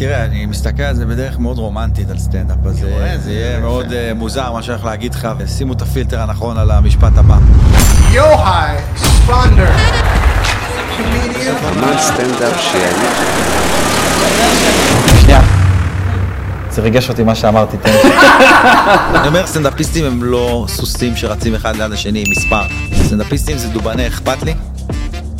תראה, אני מסתכל על זה בדרך מאוד רומנטית על סטנדאפ, אז זה- זה יהיה מאוד אה, מוזר מה שאני הולך להגיד לך, ושימו את הפילטר הנכון על המשפט הבא. יוחאי ספונדר. שנייה. זה ריגש אותי מה שאמרתי, תן לי. אני אומר, סטנדאפיסטים הם לא סוסים שרצים אחד ליד השני עם מספר. סטנדאפיסטים זה דובני אכפת לי,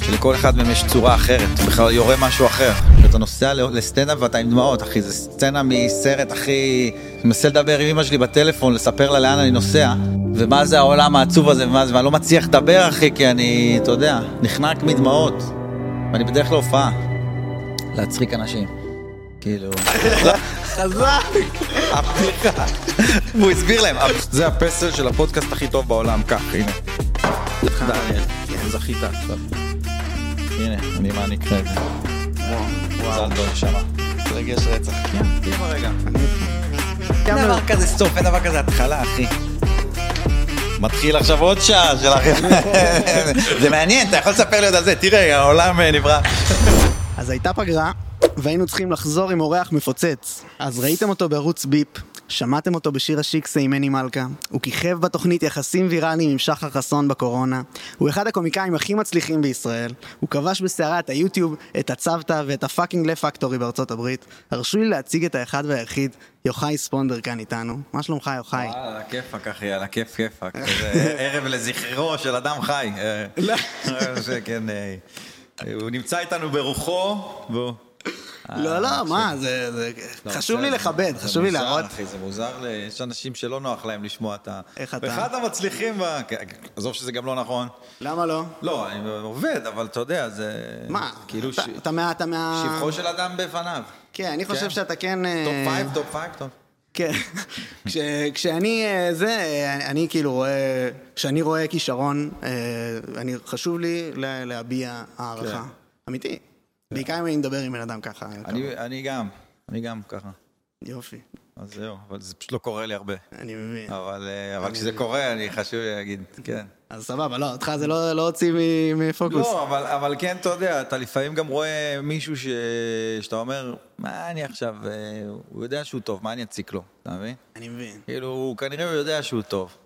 שלכל אחד מהם יש צורה אחרת, בכלל יורה משהו אחר. כשאתה נוסע ל- לסטנדאפ ואתה עם דמעות, אחי, זה סצנה מסרט, אחי... אני מנסה לדבר עם אמא שלי בטלפון, לספר לה לאן אני נוסע, ומה זה העולם העצוב הזה, ומה זה, ואני לא מצליח לדבר, אחי, כי אני, אתה יודע, נחנק מדמעות. ואני בדרך להופעה, להצחיק אנשים. כאילו... חזק! הבדיחה. והוא הסביר להם, זה הפסל של הפודקאסט הכי טוב בעולם, כך, הנה. דניאל, זכית. הנה, אני מעניק לך את זה. מזל טוב, נשמה. רגש רצח. כן, רגע. אין דבר כזה סוף, אין דבר כזה התחלה, אחי. מתחיל עכשיו עוד שעה שלכם. זה מעניין, אתה יכול לספר לי עוד על זה, תראה, העולם אה, נברא. אז הייתה פגרה, והיינו צריכים לחזור עם אורח מפוצץ. אז ראיתם אותו בערוץ ביפ, שמעתם אותו בשיר השיקסה עם מני מלכה, הוא כיכב בתוכנית יחסים ויראליים עם שחר חסון בקורונה, הוא אחד הקומיקאים הכי מצליחים בישראל, הוא כבש בסערה את היוטיוב את הצוותא ואת ה fucking Laugh Factory בארצות הברית. הרשו לי להציג את האחד והיחיד, יוחאי ספונדר כאן איתנו. מה שלומך יוחאי? וואלה, על הכיפאק, אחי, על הכיף כיפאק. ערב לזכרו של אדם חי. אה, זה כן, אה, הוא נמצא איתנו ברוחו, והוא... לא, לא, מה, זה חשוב לי לכבד, חשוב לי להראות. זה מוזר, יש אנשים שלא נוח להם לשמוע את ה... איך אתה? ואחד המצליחים, כן, עזוב שזה גם לא נכון. למה לא? לא, אני עובד, אבל אתה יודע, זה... מה? כאילו, ש- אתה מה... אתה מה... שבחו של אדם בפניו. כן, אני חושב כן. שאתה כן... אה, top five, top five, טוב. כן. כש, כשאני אה, זה, אה, אני, אני כאילו רואה, כשאני רואה כישרון, אה, אני, חשוב לי לה- להביע הערכה. כן. אמיתי. בעיקר אם אני מדבר עם בן אדם ככה. אני גם, אני גם ככה. יופי, אז זהו, אבל זה פשוט לא קורה לי הרבה. אני מבין. אבל אה, כשזה קורה, אני חשוב לי להגיד, כן. אז סבבה, לא, אותך זה לא לא הוציא מפוקוס. לא, אבל, כן, אתה יודע, אתה לפעמים גם רואה מישהו. שאתה אומר, מה אני עכשיו, אה, הוא יודע שהוא טוב, מה אני אציק לו, אתה מבין? אני מבין. כאילו, הוא כנראה יודע שהוא טוב.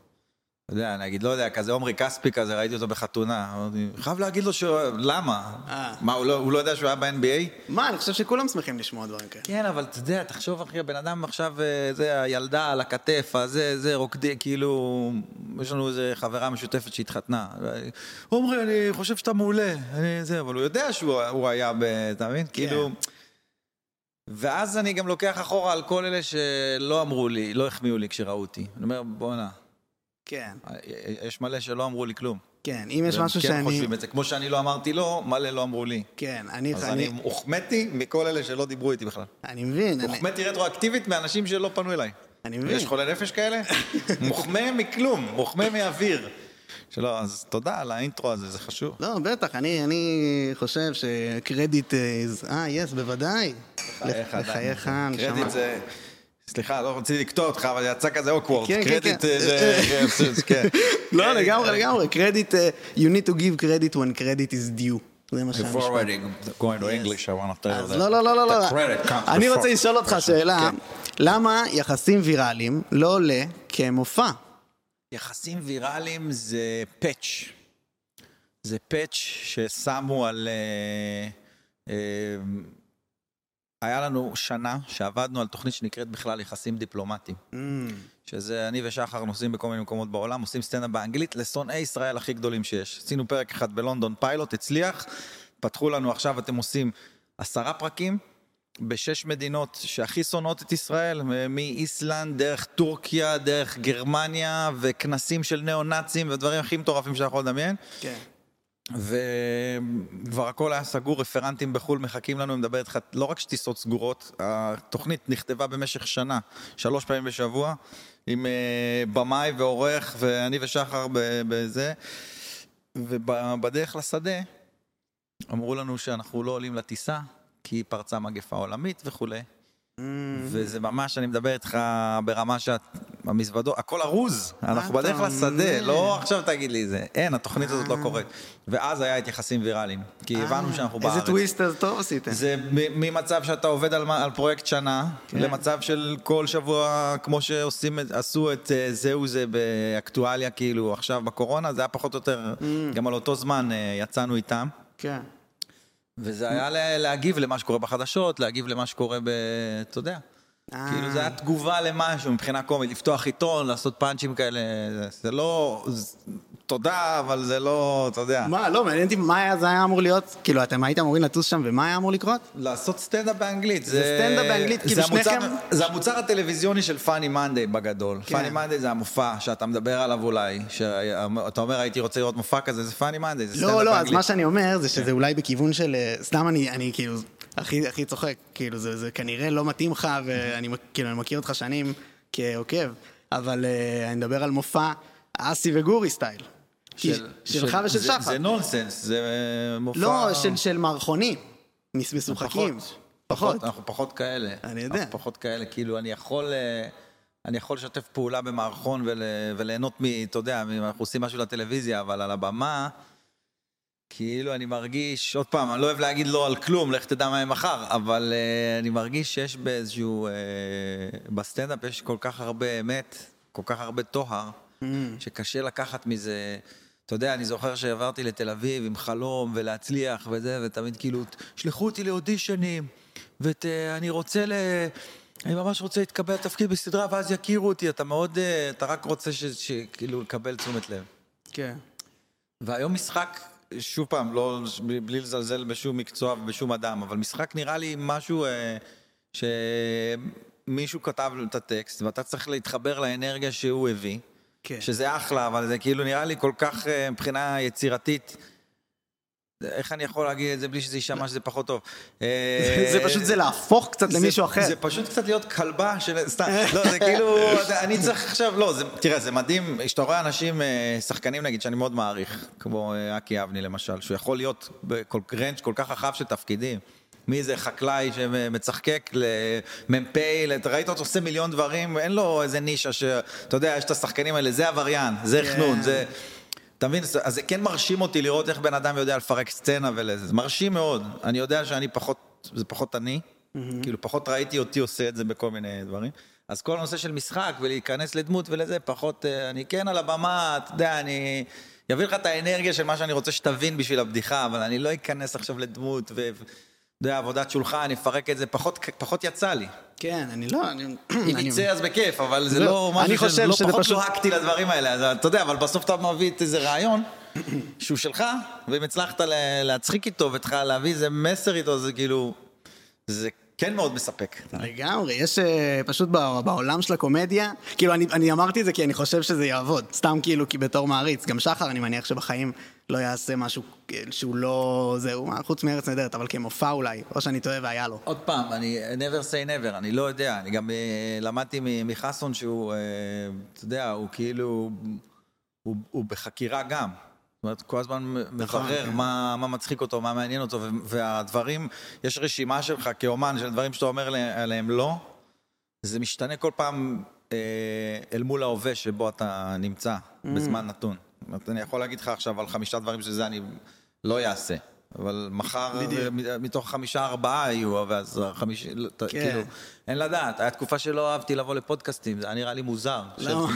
אתה יודע, נגיד, לא יודע, כזה עומרי כספי כזה, ראיתי אותו בחתונה. אמרתי, חייב להגיד לו ש... למה? אה. מה, הוא לא, הוא לא יודע שהוא היה ב-NBA? מה, אני חושב שכולם שמחים לשמוע דברים כאלה. כן, אבל אתה יודע, תחשוב, אחי, הבן אדם עכשיו, אה, זה, הילדה על הכתף, הזה, זה, רוקדי, כאילו, יש לנו איזה חברה משותפת שהתחתנה. עומרי, אני חושב שאתה מעולה, אני זה, אבל הוא יודע שהוא הוא היה ב... אתה מבין? כאילו... ואז אני גם לוקח אחורה על כל אלה שלא אמרו לי, לא החמיאו לי כשראו אותי. אני אומר, בואנה, כן, יש מלא שלא אמרו לי כלום. כן, אם יש והם משהו כן שאני... חושבים את זה. כמו שאני לא אמרתי לו, מלא לא אמרו לי. כן, אני... אז אני הוחמאתי מכל אלה שלא דיברו איתי בכלל. אני מבין, אני- מוחמאתי רטרואקטיבית מאנשים שלא פנו אליי. אני מבין. יש חולי נפש כאלה? מוחמא מכלום, מוחמא מאוויר. שלא, אז תודה על האינטרו הזה, זה חשוב. לא, בטח, אני, אני חושב שקרדיט... אה, יס, בוודאי. לחייך. לחייך, נשמה. קרדיט זה... סליחה, לא רציתי לקטוע אותך, אבל יצא כזה awkward. כן, כן, קרדיט כן. אה. כן. לא, קרדיט, לגמרי, אה, לגמרי. קרדיט, אה, you need to give credit when credit is due. זה מה שהמשפט. Before already going to English, I want to tell you אז that. לא, לא, לא, לא, לא. אני. רוצה לשאול אותך שאלה, כן. למה יחסים ויראליים לא עולה כמופע? יחסים ויראליים זה פאץ'. זה פאץ' ששמו על... היה לנו שנה שעבדנו על תוכנית שנקראת בכלל יחסים דיפלומטיים. אממ, שזה אני ושחר נוסעים בכל מיני מקומות בעולם, עושים סטנדאפ באנגלית לשונאי ישראל הכי גדולים שיש. עשינו פרק אחד בלונדון פיילוט, הצליח, פתחו לנו עכשיו, אתם עושים עשרה פרקים בשש מדינות שהכי שונאות את ישראל, מאיסלנד, דרך טורקיה, דרך גרמניה, וכנסים של ניאו-נאצים ודברים הכי מטורפים שאתה יכול לדמיין. כן. וכבר הכל היה סגור, רפרנטים בחו"ל מחכים לנו, אני מדבר איתך, לא רק שטיסות סגורות, התוכנית נכתבה במשך שנה, שלוש פעמים בשבוע, עם אה, במאי ועורך, ואני ושחר בזה, ובדרך לשדה אמרו לנו שאנחנו לא עולים לטיסה, כי פרצה מגפה עולמית וכולי. Mm, וזה ממש, אני מדבר איתך ברמה שאת המזוודות, הכל ארוז, אנחנו בדרך לשדה? לא עכשיו תגיד לי זה. אין, התוכנית הזאת לא קורית. ואז היה את יחסים ויראליים, כי הבנו שאנחנו בארץ. אה, איזה טוויסט אז טוב עשיתם. זה ממצב שאתה עובד על, פרויקט שנה, כן. למצב של כל שבוע, כמו שעושים, את- עשו את אה, זהו זה באקטואליה, כאילו עכשיו בקורונה, זה היה פחות או יותר, Mm. גם על אותו זמן אה, יצאנו איתם. כן. וזה היה לה- להגיב למה שקורה בחדשות, להגיב למה שקורה ב... אתה יודע. אה. כאילו זה היה תגובה למשהו מבחינה קומית, לפתוח עיתון, לעשות פאנצ'ים כאלה, זה לא... תודה, אבל זה לא, אתה יודע. מה, לא, מעניין אותי מה היה- זה היה אמור להיות, כאילו, אתם הייתם אמורים לטוס שם, ומה היה אמור לקרות? לעשות סטנדאפ באנגלית. זה סטנדאפ באנגלית, כאילו שניכם- זה המוצר הטלוויזיוני של Funny Monday בגדול. כן. Funny Monday זה המופע שאתה מדבר עליו אולי, שאתה אומר הייתי רוצה לראות מופע כזה, זה Funny Monday, זה סטנדאפ לא, לא, אז באנגלית. מה שאני אומר זה כן. שזה אולי בכיוון של... אה, סתם אני, אני כאילו, הכי, הכי צוחק, כאילו, זה, זה כנראה לא מתאים לך, ואני כאילו, מכיר אותך שנים כעוקב, אבל אה, אני מדבר על מופע אסי וגורי סטייל. של- שלך של- ושל שחר. זה נונסנס, זה אה, מופע... לא, של, של מערכונים, משוחקים. פחות. פחות. אנחנו פחות כאלה. אני יודע. אנחנו פחות כאלה, כאילו אני יכול... אה, אני יכול לשתף פעולה במערכון ול, וליהנות מ... אתה יודע, אנחנו עושים משהו לטלוויזיה, אבל על הבמה, כאילו אני מרגיש, עוד פעם, אני לא אוהב להגיד לא על כלום, לך תדע מה יהיה מחר, אבל uh, אני מרגיש שיש באיזשהו... Uh, בסטנדאפ יש כל כך הרבה אמת, כל כך הרבה טוהר. שקשה לקחת מזה. אתה יודע, אני זוכר שעברתי לתל אביב עם חלום ולהצליח וזה, ותמיד כאילו, שלחו אותי לאודישנים, ואני רוצה ל... אני ממש רוצה להתקבל לתפקיד בסדרה, ואז יכירו אותי, אתה מאוד, אה, אתה רק רוצה ש- שכאילו לקבל תשומת לב. כן. והיום משחק, שוב פעם, לא, בלי לזלזל בשום מקצוע ובשום אדם, אבל משחק נראה לי משהו אה, שמישהו כתב את הטקסט, ואתה צריך להתחבר לאנרגיה שהוא הביא, כן. שזה אחלה, אבל זה כאילו נראה לי כל כך אה, מבחינה יצירתית. איך אני יכול להגיד את זה בלי שזה יישמע שזה פחות טוב? אה, זה פשוט זה להפוך קצת למישהו אחר. זה פשוט קצת להיות כלבה של... סתם, לא, זה כאילו, אני צריך עכשיו, לא, תראה, זה מדהים, שאתה רואה אנשים, אה, שחקנים נגיד, שאני מאוד מעריך, כמו אקי אבני למשל, שהוא יכול להיות בכל רנג' כל כך רחב של תפקידים. מי זה חקלאי שמצחקק למ"פ, ראית אותו עושה מיליון דברים, אין לו איזה נישה שאתה יודע, יש את השחקנים האלה, זה עבריין, זה כן. חנון, זה... אתה מבין? אז זה כן מרשים אותי לראות איך בן אדם יודע לפרק סצנה ולזה, זה מרשים מאוד. אני יודע שאני פחות, זה פחות אני, כאילו פחות ראיתי אותי עושה את זה בכל מיני דברים. אז כל הנושא של משחק ולהיכנס לדמות ולזה, פחות, אה, אני כן על הבמה, אתה יודע, אני אביא לך את האנרגיה של מה שאני רוצה שתבין בשביל הבדיחה, אבל אני לא אכנס עכשיו לדמות ו... יודע, עבודת שולחן, אני אפרק את זה, פחות, פחות יצא לי. כן, אני לא, אני... אם יצא אז בכיף, אבל זה לא, לא אני משהו חושב שלא פחות פשוט- לוהקתי לדברים האלה, אז אתה יודע, אבל בסוף אתה מביא את איזה רעיון שהוא שלך, ואם הצלחת להצחיק איתו ולהביא איזה מסר איתו, זה כאילו, זה כן מאוד מספק. לגמרי, יש אה, פשוט בע- בעולם של הקומדיה, כאילו אני, אני אמרתי את זה כי אני חושב שזה יעבוד, סתם כאילו כי בתור מעריץ, גם שחר אני מניח שבחיים לא יעשה משהו אה, שהוא לא, זהו, חוץ מארץ נהדרת, אבל כמופע אולי, או שאני טועה והיה לו. עוד פעם, אני never say never, אני לא יודע, אני גם אה, למדתי מ- מחסון שהוא, אתה יודע, הוא כאילו, הוא, הוא בחקירה גם. אומרת, כל הזמן מברר כן. מה, מה מצחיק אותו, מה מעניין אותו, והדברים, יש רשימה שלך כאומן של דברים שאתה אומר עליהם לא, זה משתנה כל פעם אה, אל מול ההווה שבו אתה נמצא Mm. בזמן נתון. זאת אומרת, אני יכול להגיד לך עכשיו על חמישה דברים שזה אני לא אעשה. אבל מחר מתוך חמישה ארבעה יהיו, ואז החמישי, לא, כן. כאילו, אין לדעת. היה תקופה שלא אהבתי לבוא לפודקאסטים, זה היה נראה לי מוזר. למה?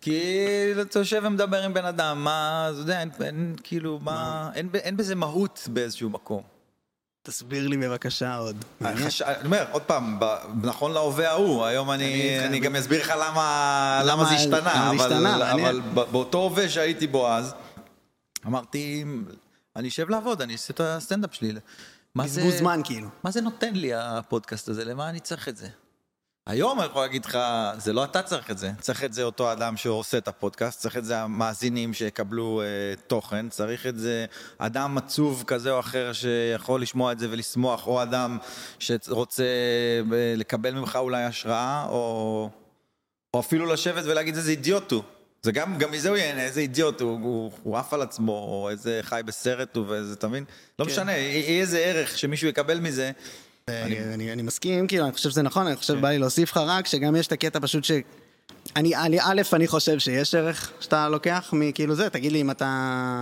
כי אתה יושב ומדבר עם בן אדם, מה, אתה יודע, אין, אין כאילו, מה, אין, בזה מהות באיזשהו מקום. תסביר לי בבקשה עוד. אני אומר, עוד פעם. נכון להווה ההוא, היום אני גם אסביר לך למה, זה השתנה, אבל, באותו הווה שהייתי בו אז, אמרתי, אני אשב לעבוד, אני אעשה את הסטנדאפ שלי. מה זה- בזבוז זמן כאילו. מה זה נותן לי הפודקאסט הזה? למה אני צריך את זה? היום אני יכול להגיד לך, זה לא אתה צריך את זה, צריך את זה אותו אדם שעושה את הפודקאסט, צריך את זה המאזינים שיקבלו אה, תוכן, צריך את זה אדם עצוב כזה או אחר שיכול לשמוע את זה ולשמוח, או אדם שרוצה אה, לקבל ממך אולי השראה, או, או אפילו לשבת ולהגיד איזה אידיוט הוא. זה גם, גם מזה הוא ייהנה, איזה אידיוט הוא, הוא, הוא עף על עצמו, או איזה חי בסרט הוא, ואיזה, אתה מבין? לא כן. משנה, יהיה איזה ערך שמישהו יקבל מזה. אני, אני, אני מסכים, כאילו, אני חושב שזה נכון, אני חושב שבא לי להוסיף לך רק שגם יש את הקטע פשוט ש... אני, אני, א', אני חושב שיש ערך שאתה לוקח מכאילו זה, תגיד לי אם אתה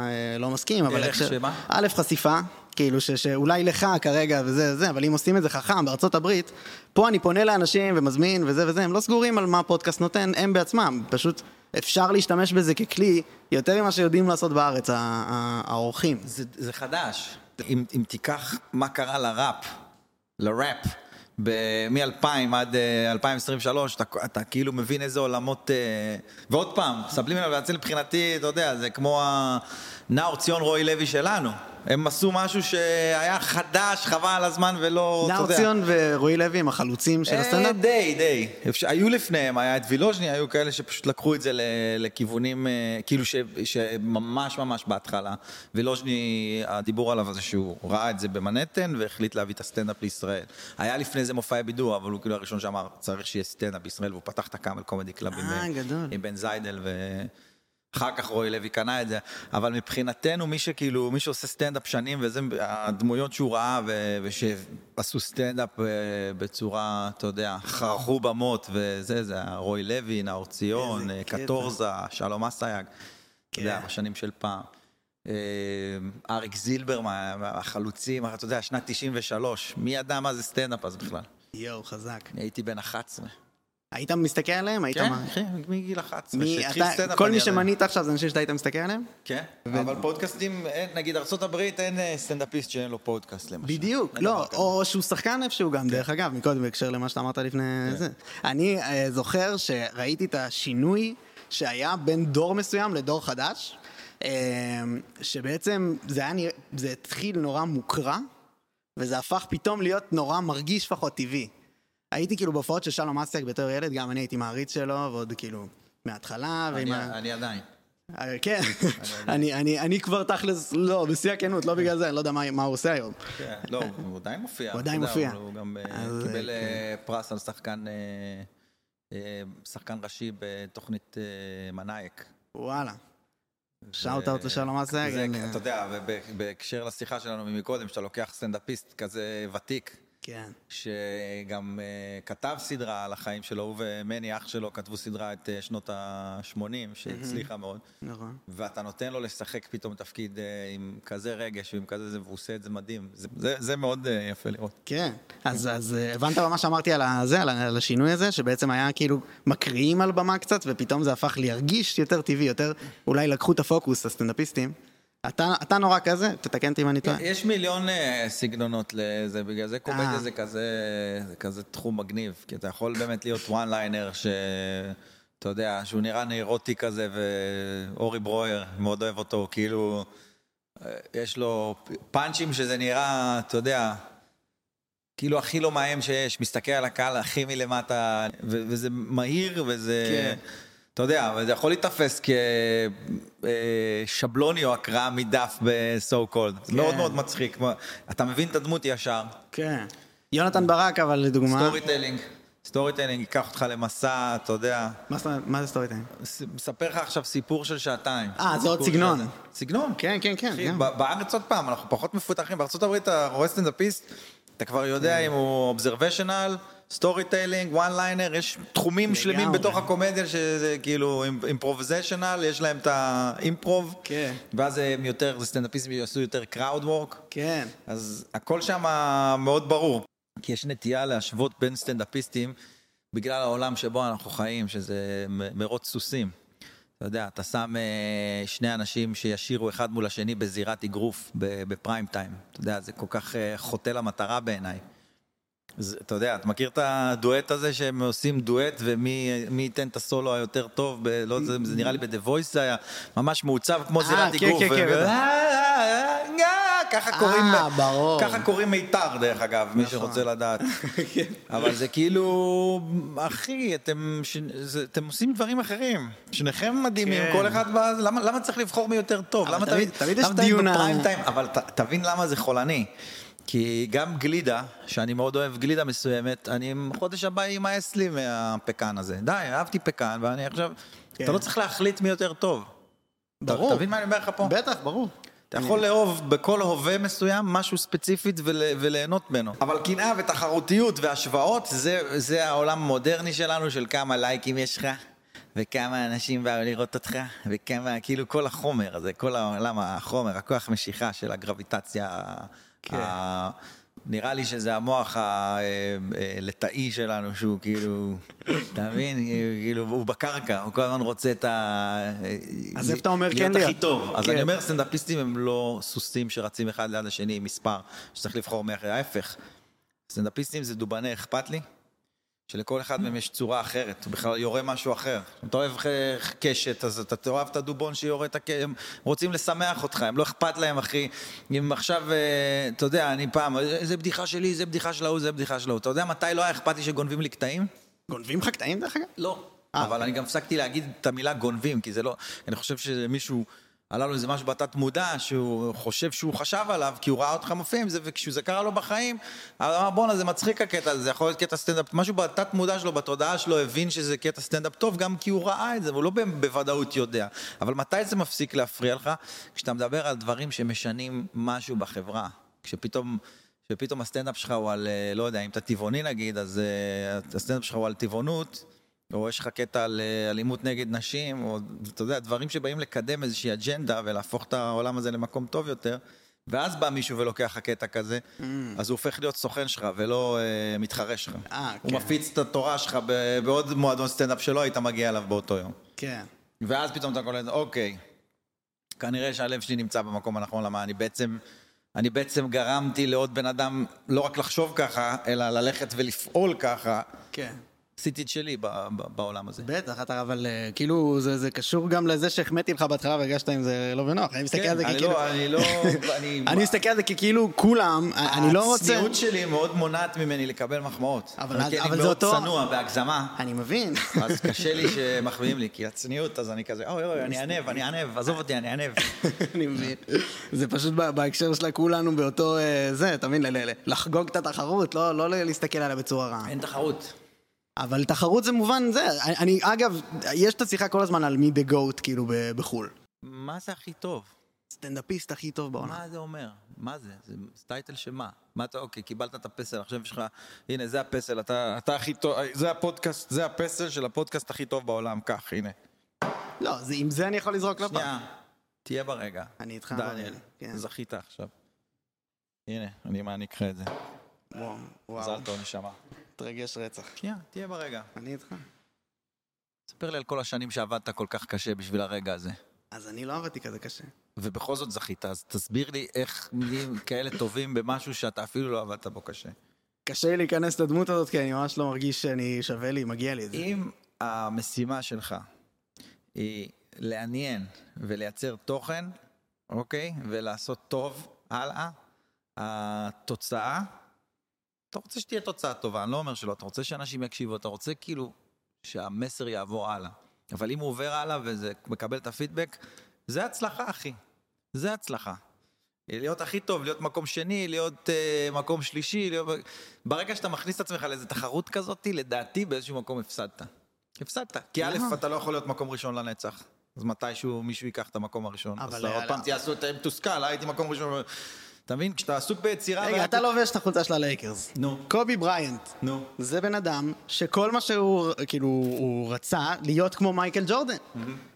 אה, לא מסכים, אבל... ערך שמה? א', חשיפה, כאילו ש, שאולי לך כרגע וזה וזה, אבל אם עושים את זה חכם בארצות הברית, פה אני פונה לאנשים ומזמין וזה וזה, הם לא סגורים על מה הפודקאסט נותן, הם בעצמם, פשוט אפשר להשתמש בזה ככלי יותר ממה שיודעים לעשות בארץ, האורחים. זה, זה חדש. אם, אם תיקח מה קרה לראפ, לראפ, מ-2000 עד אה, 2023, אתה, אתה כאילו מבין איזה עולמות... אה, ועוד פעם, סבלימינל והצל מבחינתי, אתה יודע, זה כמו הנאור ציון רועי לוי שלנו. הם עשו משהו שהיה חדש, חבל על הזמן ולא, נאור. ציון ורועי לוי הם החלוצים של אה, הסטנדאפ? די, די. אפשר- היו לפניהם, היה את וילוז'ני, היו כאלה שפשוט לקחו את זה לכיוונים, אה, כאילו ש- שממש ממש בהתחלה. וילוז'ני, הדיבור עליו זה שהוא ראה את זה במנהטן והחליט להביא את הסטנדאפ לישראל. היה לפני זה מופעי בידור, אבל הוא כאילו הראשון שאמר, צריך שיהיה סטנדאפ בישראל, והוא פתח את ה Camel Comedy Club עם, אה. עם בן זיידל ו... אחר כך רועי לוי קנה את זה, אבל מבחינתנו מי שכאילו, מי שעושה סטנדאפ שנים וזה הדמויות שהוא ראה ו- ושעשו סטנדאפ אה, בצורה, אתה יודע, חרכו במות וזה, זה רועי לוי, נאור ציון, אה. קטורזה, שלום אסייג, אתה יודע, כן. בשנים של פעם. אה, אריק זילבר, מה- מהחלוצים, אתה יודע, שנת 93, מי ידע מה זה סטנדאפ אז בכלל? יואו, חזק. הייתי בן 11. היית מסתכל עליהם? היית כן, מה? כן, מגיל 11. מי, כשהתחיל אתה, סטנדאפ, כל מי שמנית עכשיו זה אנשים שאתה היית מסתכל עליהם? כן, אבל פודקאסטים, אין, נגיד ארה"ב אין אה, סטנדאפיסט שאין לו פודקאסט למשל. בדיוק, לא. או שהוא שחקן איפשהו גם, דרך אגב, מקודם בהקשר למה שאתה אמרת לפני זה. אני אה, זוכר שראיתי את השינוי שהיה בין דור מסוים לדור חדש, אה, שבעצם זה היה זה התחיל נורא מוקרא, וזה הפך פתאום להיות נורא מרגיש לפחות טבעי. הייתי כאילו בהופעות של שלום אסייג בתור ילד, גם אני הייתי מעריץ שלו, ועוד כאילו מההתחלה, ועם ה... אני עדיין. אה, כן, אני, אני, אני כבר תכלס, לא, בשיא הכנות, לא בגלל זה, אני לא יודע מה, מה הוא עושה היום. כן, לא, הוא עדיין מופיע. הוא עדיין מופיע. הוא גם אה, אז, קיבל אה, אה, פרס על שחקן אה, אה, שחקן ראשי בתוכנית אה, מנאייק. וואלה. שאוט אאוט לשלום לי- אתה יודע, ובהקשר לשיחה שלנו מקודם, שאתה לוקח סטנדאפיסט כזה ותיק, כן. שגם uh, כתב סדרה על החיים שלו, הוא ומני אח שלו כתבו סדרה את uh, שנות ה-80, שהצליחה מאוד. נכון. ואתה נותן לו לשחק פתאום תפקיד uh, עם כזה רגש ועם כזה זה, והוא עושה את זה מדהים. זה, זה, זה מאוד uh, יפה לראות. כן, אז, אז אה, הבנת מה שאמרתי על הזה, על על השינוי הזה, שבעצם היה כאילו מקריאים על במה קצת, ופתאום זה הפך להרגיש יותר טבעי, יותר, אולי לקחו את הפוקוס, הסטנדאפיסטים. אתה, אתה נורא כזה, תתקן אותי אם אני טועה. יש מיליון uh, סגנונות לזה, בגלל זה קומדיה אה. זה כזה, זה כזה תחום מגניב, כי אתה יכול באמת להיות וואן ליינר ש... אתה יודע, שהוא נראה נאירוטי כזה, ואורי ברויר, מאוד אוהב אותו, כאילו, אה, יש לו פאנצ'ים שזה נראה, אתה יודע, כאילו הכי לא מאיים שיש, מסתכל על הקהל הכי מלמטה, ו- וזה מהיר וזה... כן. אתה יודע, אבל זה יכול להיתפס כשבלוני או הקראה מדף ב-so called. זה מאוד מאוד מצחיק. אתה מבין את הדמות ישר. כן. יונתן ברק, אבל לדוגמה... סטורי טלינג. סטורי טלינג ייקח אותך למסע, אתה יודע, מה? מה זה story? ס- מספר לך עכשיו סיפור של שעתיים. אה, זה עוד סגנון. של- סגנון. כן, כן, כן. אחי, כן. בארץ עוד פעם, אנחנו פחות מפותחים. בארצות הברית אתה רואה סטנדאפיסט, אתה כבר יודע כן. אם הוא observational, story telling, one liner, יש תחומים שלמים. בתוך הקומדיה שזה כאילו improvisational, יש להם את ה improv, כן. ואז הם יותר, זה סטנדאפיסטים שיעשו יותר crowd work, כן. אז הכל שם מאוד ברור. כי יש נטייה להשוות בין סטנדאפיסטים בגלל העולם שבו אנחנו חיים, שזה מרוץ סוסים. אתה יודע, אתה שם אה, שני אנשים שישירו אחד מול השני בזירת אגרוף בפריים טיים. אתה יודע, זה כל כך אה, חוטא למטרה בעיניי. אז אתה יודע, אתה מכיר את הדואט הזה שהם עושים דואט ומי מי ייתן את הסולו היותר טוב, ב, לא, זה, זה נראה לי ב-The Voice זה היה ממש מעוצב כמו אה, זירת כן, אגרוף. כן, כן, בטח. אה, ככה קוראים, אה. ככה קוראים מיתר דרך אגב, מי נכון. שרוצה לדעת. אבל זה כאילו, אחי, אתם, ש... זה, אתם עושים דברים אחרים. שניכם מדהימים, כן. כל אחד, למה, למה צריך לבחור מי יותר טוב? למה תמיד- תמיד יש דיון? אבל ת, תבין למה זה חולני. כי גם גלידה, שאני מאוד אוהב גלידה מסוימת, אני חודש הבא יימאס לי מהפקן הזה. די, אהבתי פקן, ואני עכשיו... כן. אתה לא צריך להחליט מי יותר טוב. ברור. אתה מבין מה אני אומר לך פה? בטח, ברור. אתה יכול לאהוב בכל הווה מסוים משהו ספציפית ול, וליהנות ממנו. אבל קנאה ותחרותיות והשוואות, זה, זה העולם המודרני שלנו של כמה לייקים יש לך, וכמה אנשים באו לראות אותך, וכמה, כאילו כל החומר הזה, כל העולם, החומר, הכוח משיכה של הגרביטציה. כן. ה... נראה לי שזה המוח הלטאי שלנו, שהוא כאילו, אתה מבין? כאילו, הוא בקרקע, הוא כל הזמן רוצה את ה... אז איפה אתה אומר כן להיות להיות? הכי טוב. אז כן. אני אומר, סטנדאפיסטים הם לא סוסים שרצים אחד ליד השני עם מספר, שצריך לבחור מאחר, ההפך. סטנדאפיסטים זה דובני אכפת לי, שלכל אחד מהם יש צורה אחרת, הוא בכלל יורה משהו אחר. אתה אוהב קשת, אז אתה תאהב את הדובון שיורה את הקשת, הם רוצים לשמח אותך, הם לא אכפת להם, אחי. אם עכשיו, אה, אתה יודע, אני פעם, זה בדיחה שלי, זה בדיחה של ההוא, זה בדיחה של ההוא. אתה יודע מתי לא היה אכפת לי שגונבים לי קטעים? גונבים לך קטעים דרך אגב? לא. אה, אבל אני גם הפסקתי להגיד את המילה גונבים, כי זה לא... אני חושב שמישהו, עלה לו איזה משהו בתת מודע, שהוא חושב שהוא חשב עליו, כי הוא ראה אותך מופיע עם זה, וכשזה קרה לו בחיים, הוא אמר בואנה זה מצחיק הקטע הזה, זה יכול להיות קטע סטנדאפ, משהו בתת מודע שלו, בתודעה שלו, הבין שזה קטע סטנדאפ טוב, גם כי הוא ראה את זה, והוא לא בוודאות יודע. אבל מתי זה מפסיק להפריע לך? כשאתה מדבר על דברים שמשנים משהו בחברה. כשפתאום... שפתאום הסטנדאפ שלך הוא על, אה, לא יודע, אם אתה טבעוני נגיד, אז אה, הסטנדאפ שלך הוא על טבעונות, או יש לך קטע על אה, אלימות נגד נשים, או אתה יודע, דברים שבאים לקדם איזושהי אג'נדה ולהפוך את העולם הזה למקום טוב יותר, ואז בא מישהו ולוקח לך קטע כזה, אז הוא הופך להיות סוכן שלך ולא אה, מתחרה שלך. אה, הוא כן. מפיץ את התורה שלך ב- בעוד מועדון סטנדאפ שלא היית מגיע אליו באותו יום. כן. ואז פתאום אתה קולט, אוקיי, כנראה שהלב שלי נמצא במקום הנכון, למה אני בעצם, אני בעצם גרמתי לעוד בן אדם לא רק לחשוב ככה, אלא ללכת ולפעול ככה. כן. עשיתי את שלי ב- ב- בעולם הזה. בטח, אתה אבל אה, כאילו זה, זה קשור גם לזה שהחמאתי לך בהתחלה והרגשת עם זה לא בנוח. אני מסתכל כן, על זה אני ככאילו... לא, אני לא, אני... אני מסתכל על זה ככאילו כולם, אני לא רוצה... הצניעות שלי מאוד מונעת ממני לקבל מחמאות. אבל כי אבל אני זה מאוד אותו- צנוע בהגזמה. אני מבין. אז קשה לי שמחמיאים לי, כי הצניעות, אז אני כזה, אוי אוי, אני עניו, אני עניו, עזוב אותי, אני עניו. אני מבין. זה פשוט בהקשר של כולנו באותו אה, זה, אתה מבין? לחגוג את התחרות, לא לא להסתכל עליה בצורה רעה. אין תחרות. אבל תחרות זה מובן זה. אני- אגב, יש את השיחה כל הזמן על מי the GOAT, כאילו, בחו"ל. מה זה הכי טוב? סטנדאפיסט הכי טוב בעולם. מה זה אומר? מה זה? זה title שמה? מה אתה, אוקיי, קיבלת את הפסל, עכשיו יש לך, הנה, זה הפסל, אתה, אתה הכי טוב, זה הפודקאסט, זה הפסל של הפודקאסט הכי טוב בעולם, קח, הנה. לא, זה- עם זה אני יכול לזרוק לפח. שנייה, תהיה ברגע. אני איתך, דניאל, כן. זכית עכשיו. הנה, אני מעניק לך את זה. וואו, וואו, מזל טוב, נשמה. מתרגש רצח. שנייה, תהיה ברגע. אני איתך. ספר לי על כל השנים שעבדת כל כך קשה בשביל הרגע הזה. אז אני לא עבדתי כזה קשה. ובכל זאת זכית, אז תסביר לי איך נהיים כאלה טובים במשהו שאתה אפילו לא עבדת בו קשה. קשה לי להיכנס לדמות הזאת, כי אני ממש לא מרגיש שאני שווה לי, מגיע לי את זה. אם המשימה שלך היא לעניין ולייצר תוכן, אוקיי? ולעשות טוב הלאה, התוצאה, אתה רוצה שתהיה תוצאה טובה, אני לא אומר שלא, אתה רוצה שאנשים יקשיבו, אתה רוצה כאילו שהמסר יעבור הלאה. אבל אם הוא עובר הלאה וזה מקבל את הפידבק, זה הצלחה, אחי. זה הצלחה. להיות הכי טוב, להיות מקום שני, להיות אה, מקום שלישי, להיות... ברגע שאתה מכניס את עצמך לאיזה תחרות כזאת, לדעתי באיזשהו מקום הפסדת. הפסדת. כי א'? אתה לא יכול להיות מקום ראשון לנצח. אז מתישהו מישהו ייקח את הראשון. הראשון. אבל אז עוד פעם תהיה עשו את מתוסכל, אה, הייתי מקום ראשון. אתה מבין? כשאתה עסוק ביצירה... רגע, אתה לובש את החולצה של הלייקרס. נו. קובי בריינט. נו. זה בן אדם שכל מה שהוא, כאילו, הוא רצה להיות כמו מייקל ג'ורדן.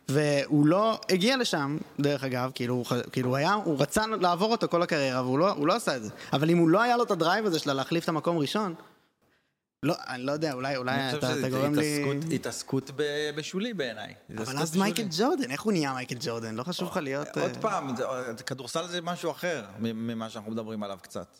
והוא לא הגיע לשם, דרך אגב, כאילו, הוא כאילו הוא היה, הוא רצה לעבור אותו כל הקריירה, והוא לא, לא עשה את זה. אבל אם הוא לא היה לו את ה drive הזה שלה להחליף את המקום ראשון, לא, אני לא יודע, אולי, אולי אני אתה, חושב אתה גורם לי... התעסקות- התעסקות ב- בשולי בעיניי. אבל התעסקות אז. מייקל ג'ורדן, איך הוא נהיה מייקל ג'ורדן? לא חשוב לך להיות... עוד אה, פעם, זה- כדורסל זה משהו אחר ממה שאנחנו מדברים עליו קצת.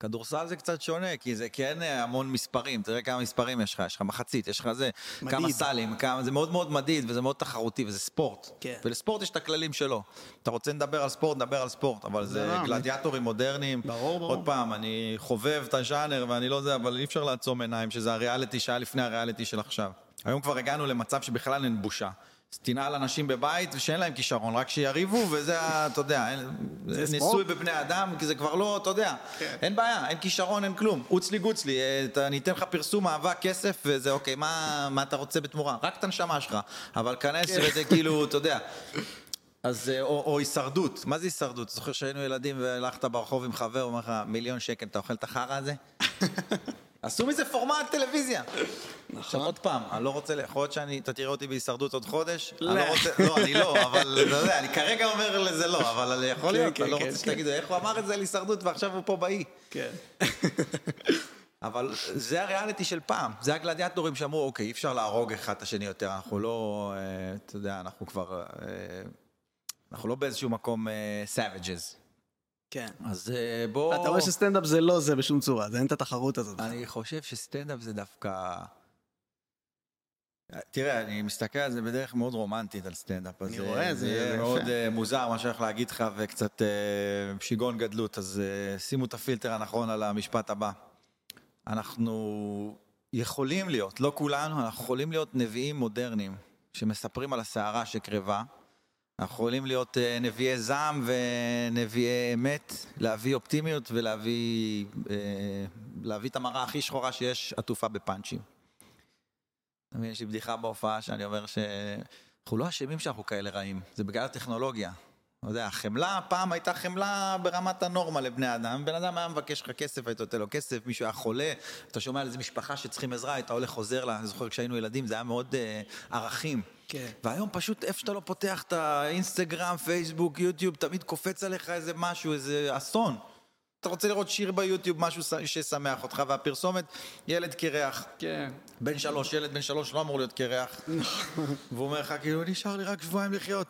כדורסל זה קצת שונה, כי זה כן המון מספרים, תראה כמה מספרים יש לך, יש לך מחצית, יש לך זה, מדיד. כמה סלים, כמה, זה מאוד מאוד מדיד וזה מאוד תחרותי וזה ספורט. כן. ולספורט יש את הכללים שלו. אתה רוצה לדבר על ספורט, נדבר על ספורט, אבל זה לא, גלדיאטורים מודרניים. ברור, ברור. עוד פעם, אני חובב את הז'אנר ואני לא זה, אבל אי אפשר לעצום עיניים, שזה הריאליטי שהיה לפני הריאליטי של עכשיו. היום כבר הגענו למצב שבכלל אין בושה. אז תנעל אנשים בבית שאין להם כישרון, רק שיריבו, וזה, אתה יודע, זה ניסוי. בבני אדם, כי זה כבר לא, אתה יודע, כן. אין בעיה, אין כישרון, אין כלום. עוץ לי גוץ לי, אה, אני אתן לך פרסום, אהבה, כסף, וזה אוקיי, מה, מה אתה רוצה בתמורה? רק את הנשמה שלך, אבל כנס כן. וזה כאילו, אתה יודע. אז, אה, או, או הישרדות, מה זה הישרדות? זוכר שהיינו ילדים והלכת ברחוב עם חבר, הוא אומר לך, מיליון שקל, אתה אוכל את החרא הזה? עשו מזה פורמט טלוויזיה. עכשיו עוד פעם, אני לא רוצה, יכול להיות שאני, אתה תראה אותי בהישרדות עוד חודש? אני לא רוצה, לא, אני לא, אבל אתה יודע, אני כרגע אומר לזה לא, אבל יכול להיות, כן, אני לא כן, רוצה כן. שתגידו, איך הוא אמר את זה על הישרדות ועכשיו הוא פה באי. כן. אבל זה הריאליטי של פעם, זה הגלדיאטורים שאמרו, אוקיי, אי אפשר להרוג אחד את השני יותר, אנחנו לא, אה, אתה יודע, אנחנו כבר, אה, אנחנו לא באיזשהו מקום savages. כן. אז אה, בוא... אתה רואה שסטנדאפ זה לא זה בשום צורה, זה אין את התחרות הזאת. אני חושב שסטנדאפ זה דווקא... תראה, אני מסתכל על זה בדרך מאוד רומנטית על סטנדאפ. אז, אני אה, רואה, זה- זה מאוד. אה, מוזר מה שאני הולך להגיד לך וקצת אה, שיגעון גדלות, אז אה, שימו את הפילטר הנכון על המשפט הבא. אנחנו יכולים להיות, לא כולנו, אנחנו יכולים להיות נביאים מודרניים שמספרים על הסערה שקרבה. אנחנו יכולים להיות אה, נביאי זעם ונביאי אמת, להביא אופטימיות ולהביא אה, את המראה הכי שחורה שיש עטופה בפאנצ'ים. יש לי בדיחה בהופעה שאני אומר שאנחנו לא אשמים שאנחנו כאלה רעים, זה בגלל הטכנולוגיה. אתה יודע, החמלה, פעם הייתה חמלה ברמת הנורמה לבני אדם, בן אדם היה מבקש לך כסף, היית נותן לו כסף, מישהו היה חולה, אתה שומע על איזה משפחה שצריכים עזרה, היית הולך חוזר לה, אני זוכר כשהיינו ילדים, זה היה מאוד אה, ערכים. כן. והיום פשוט איפה שאתה לא פותח את האינסטגרם, פייסבוק, יוטיוב, תמיד קופץ עליך איזה משהו, איזה אסון. אתה רוצה לראות שיר ביוטיוב, משהו ש- שישמח אותך, והפרסומת, ילד קרח. כן. בן שלוש, ילד בן שלוש לא אמור להיות קרח. והוא אומר לך, כאילו, נשאר לי רק שבועיים לחיות.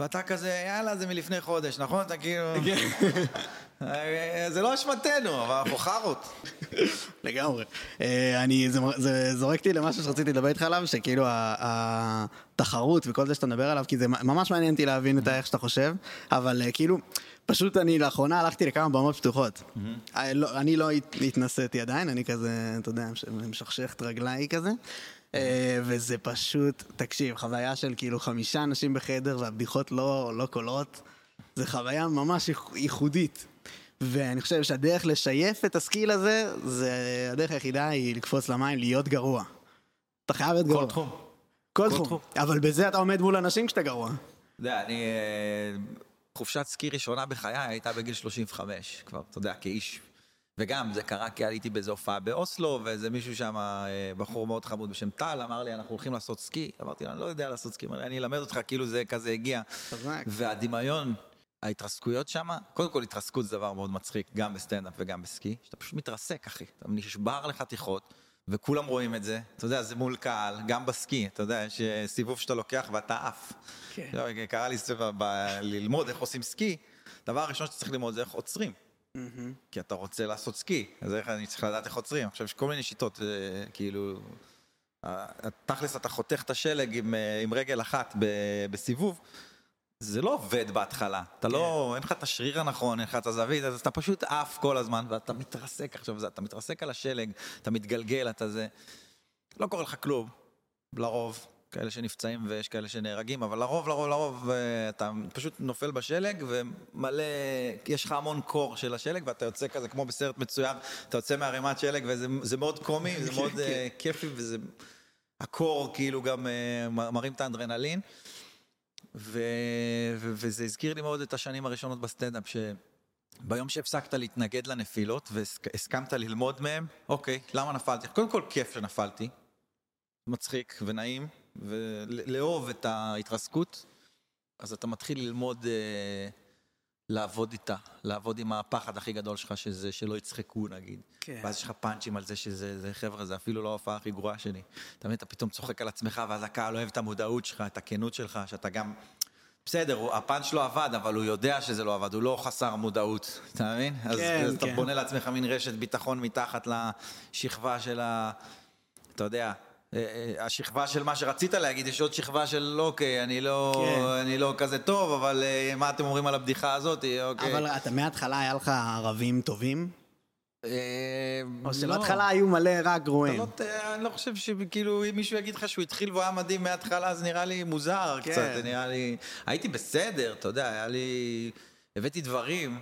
ואתה כזה, יאללה, זה מלפני חודש, נכון? אתה כאילו... אה, זה לא אשמתנו, אבל אנחנו חארות. לגמרי. אה, אני, זה, זורק אותי למשהו שרציתי לדבר איתך עליו, שכאילו התחרות וכל זה שאתה מדבר עליו, כי זה ממש מעניין אותי להבין את איך שאתה חושב, אבל אה, כאילו, פשוט אני לאחרונה הלכתי לכמה במות פתוחות. לא- אני לא הת- התנסיתי עדיין, אני כזה, אתה יודע, מש- משכשך את רגליי כזה. אה, וזה פשוט, תקשיב, חוויה של כאילו חמישה אנשים בחדר והבדיחות לא, לא קולות, זה חוויה ממש ייח- ייחודית. ואני חושב שהדרך לשייף את הסקיל הזה, זה הדרך היחידה היא לקפוץ למים, להיות גרוע. אתה חייב להיות גרוע. כל תחום. כל כל תחום. תחום. אבל בזה אתה עומד מול אנשים כשאתה גרוע. אתה יודע, אני... אה, חופשת סקי ראשונה בחיי הייתה בגיל 35, כבר, אתה יודע, כאיש. וגם, זה קרה כי הייתי באיזו הופעה באוסלו, ואיזה מישהו שם, אה, בחור מאוד חמוד בשם טל, אמר לי, אנחנו הולכים לעשות סקי. אמרתי לו, אני לא יודע לעשות סקי, אני אלמד אותך, כאילו זה כזה הגיע. והדמיון, ההתרסקויות שם, קודם כל התרסקות זה דבר מאוד מצחיק, גם בסטנדאפ וגם בסקי, שאתה פשוט מתרסק, אחי. אתה נשבר לחתיכות, וכולם רואים את זה. אתה יודע, זה מול קהל, גם בסקי, אתה יודע, יש אה, סיבוב שאתה לוקח ואתה עף. כן. לא, קרה לי סיבוב ב- ללמוד איך עושים סקי, דבר ראשון שאתה צריך ללמוד זה איך עוצרים. כי אתה רוצה לעשות סקי, אז איך אני צריך לדעת איך עוצרים. עכשיו, יש כל מיני שיטות, אה, כאילו... אה, תכלס אתה חותך את השלג עם, אה, עם רגל אחת ב- בסיבוב, זה לא עובד בהתחלה. אתה לא, אין לך את השריר הנכון, אין לך את הזווית, אז אתה פשוט עף כל הזמן, ואתה מתרסק עכשיו, אתה מתרסק על השלג, אתה מתגלגל, אתה זה... לא קורה לך כלום, לרוב. כאלה שנפצעים ויש כאלה שנהרגים, אבל לרוב, לרוב, לרוב, אה, אתה פשוט נופל בשלג ומלא, יש לך המון קור של השלג ואתה יוצא כזה כמו בסרט מצויר, אתה יוצא מערימת שלג וזה זה מאוד קומי, זה מאוד אה, כיפי וזה, הקור כאילו גם מ- מרים את האדרנלין. ו... ו... וזה הזכיר לי מאוד את השנים הראשונות בסטנדאפ, שביום שהפסקת להתנגד לנפילות והסכמת ללמוד מהם, אוקיי, למה נפלתי? קודם כל כיף שנפלתי, מצחיק ונעים, ולאהוב את ההתרסקות, אז אתה מתחיל ללמוד אה, לעבוד איתה, לעבוד עם הפחד הכי גדול שלך, שזה שלא יצחקו נגיד. כן. ואז יש לך פאנצ'ים על זה שזה, זה, חבר'ה, זה אפילו לא ההופעה הכי גרועה שלי. אתה מבין, אתה פתאום צוחק על עצמך, ואז הקהל אוהב את המודעות שלך, את הכנות שלך, שאתה גם... בסדר, הפאנץ' לא עבד, אבל הוא יודע שזה לא עבד, הוא לא חסר מודעות, אתה מבין? אז, כן, אז אתה כן. בונה לעצמך מין רשת ביטחון מתחת לשכבה של ה... אתה יודע, השכבה של מה שרצית להגיד, יש עוד שכבה של אוקיי, אני לא, כן. אני לא כזה טוב, אבל אה, מה אתם אומרים על הבדיחה הזאת? אוקיי. אבל אתה מההתחלה היה לך ערבים טובים? אה, או לא. שבהתחלה היו מלא רק גרועים? לא, אני לא חושב שכאילו אם מישהו יגיד לך שהוא התחיל והוא היה מדהים מההתחלה אז נראה לי מוזר כן. קצת, זה נראה לי... הייתי בסדר, אתה יודע, היה לי... הבאתי דברים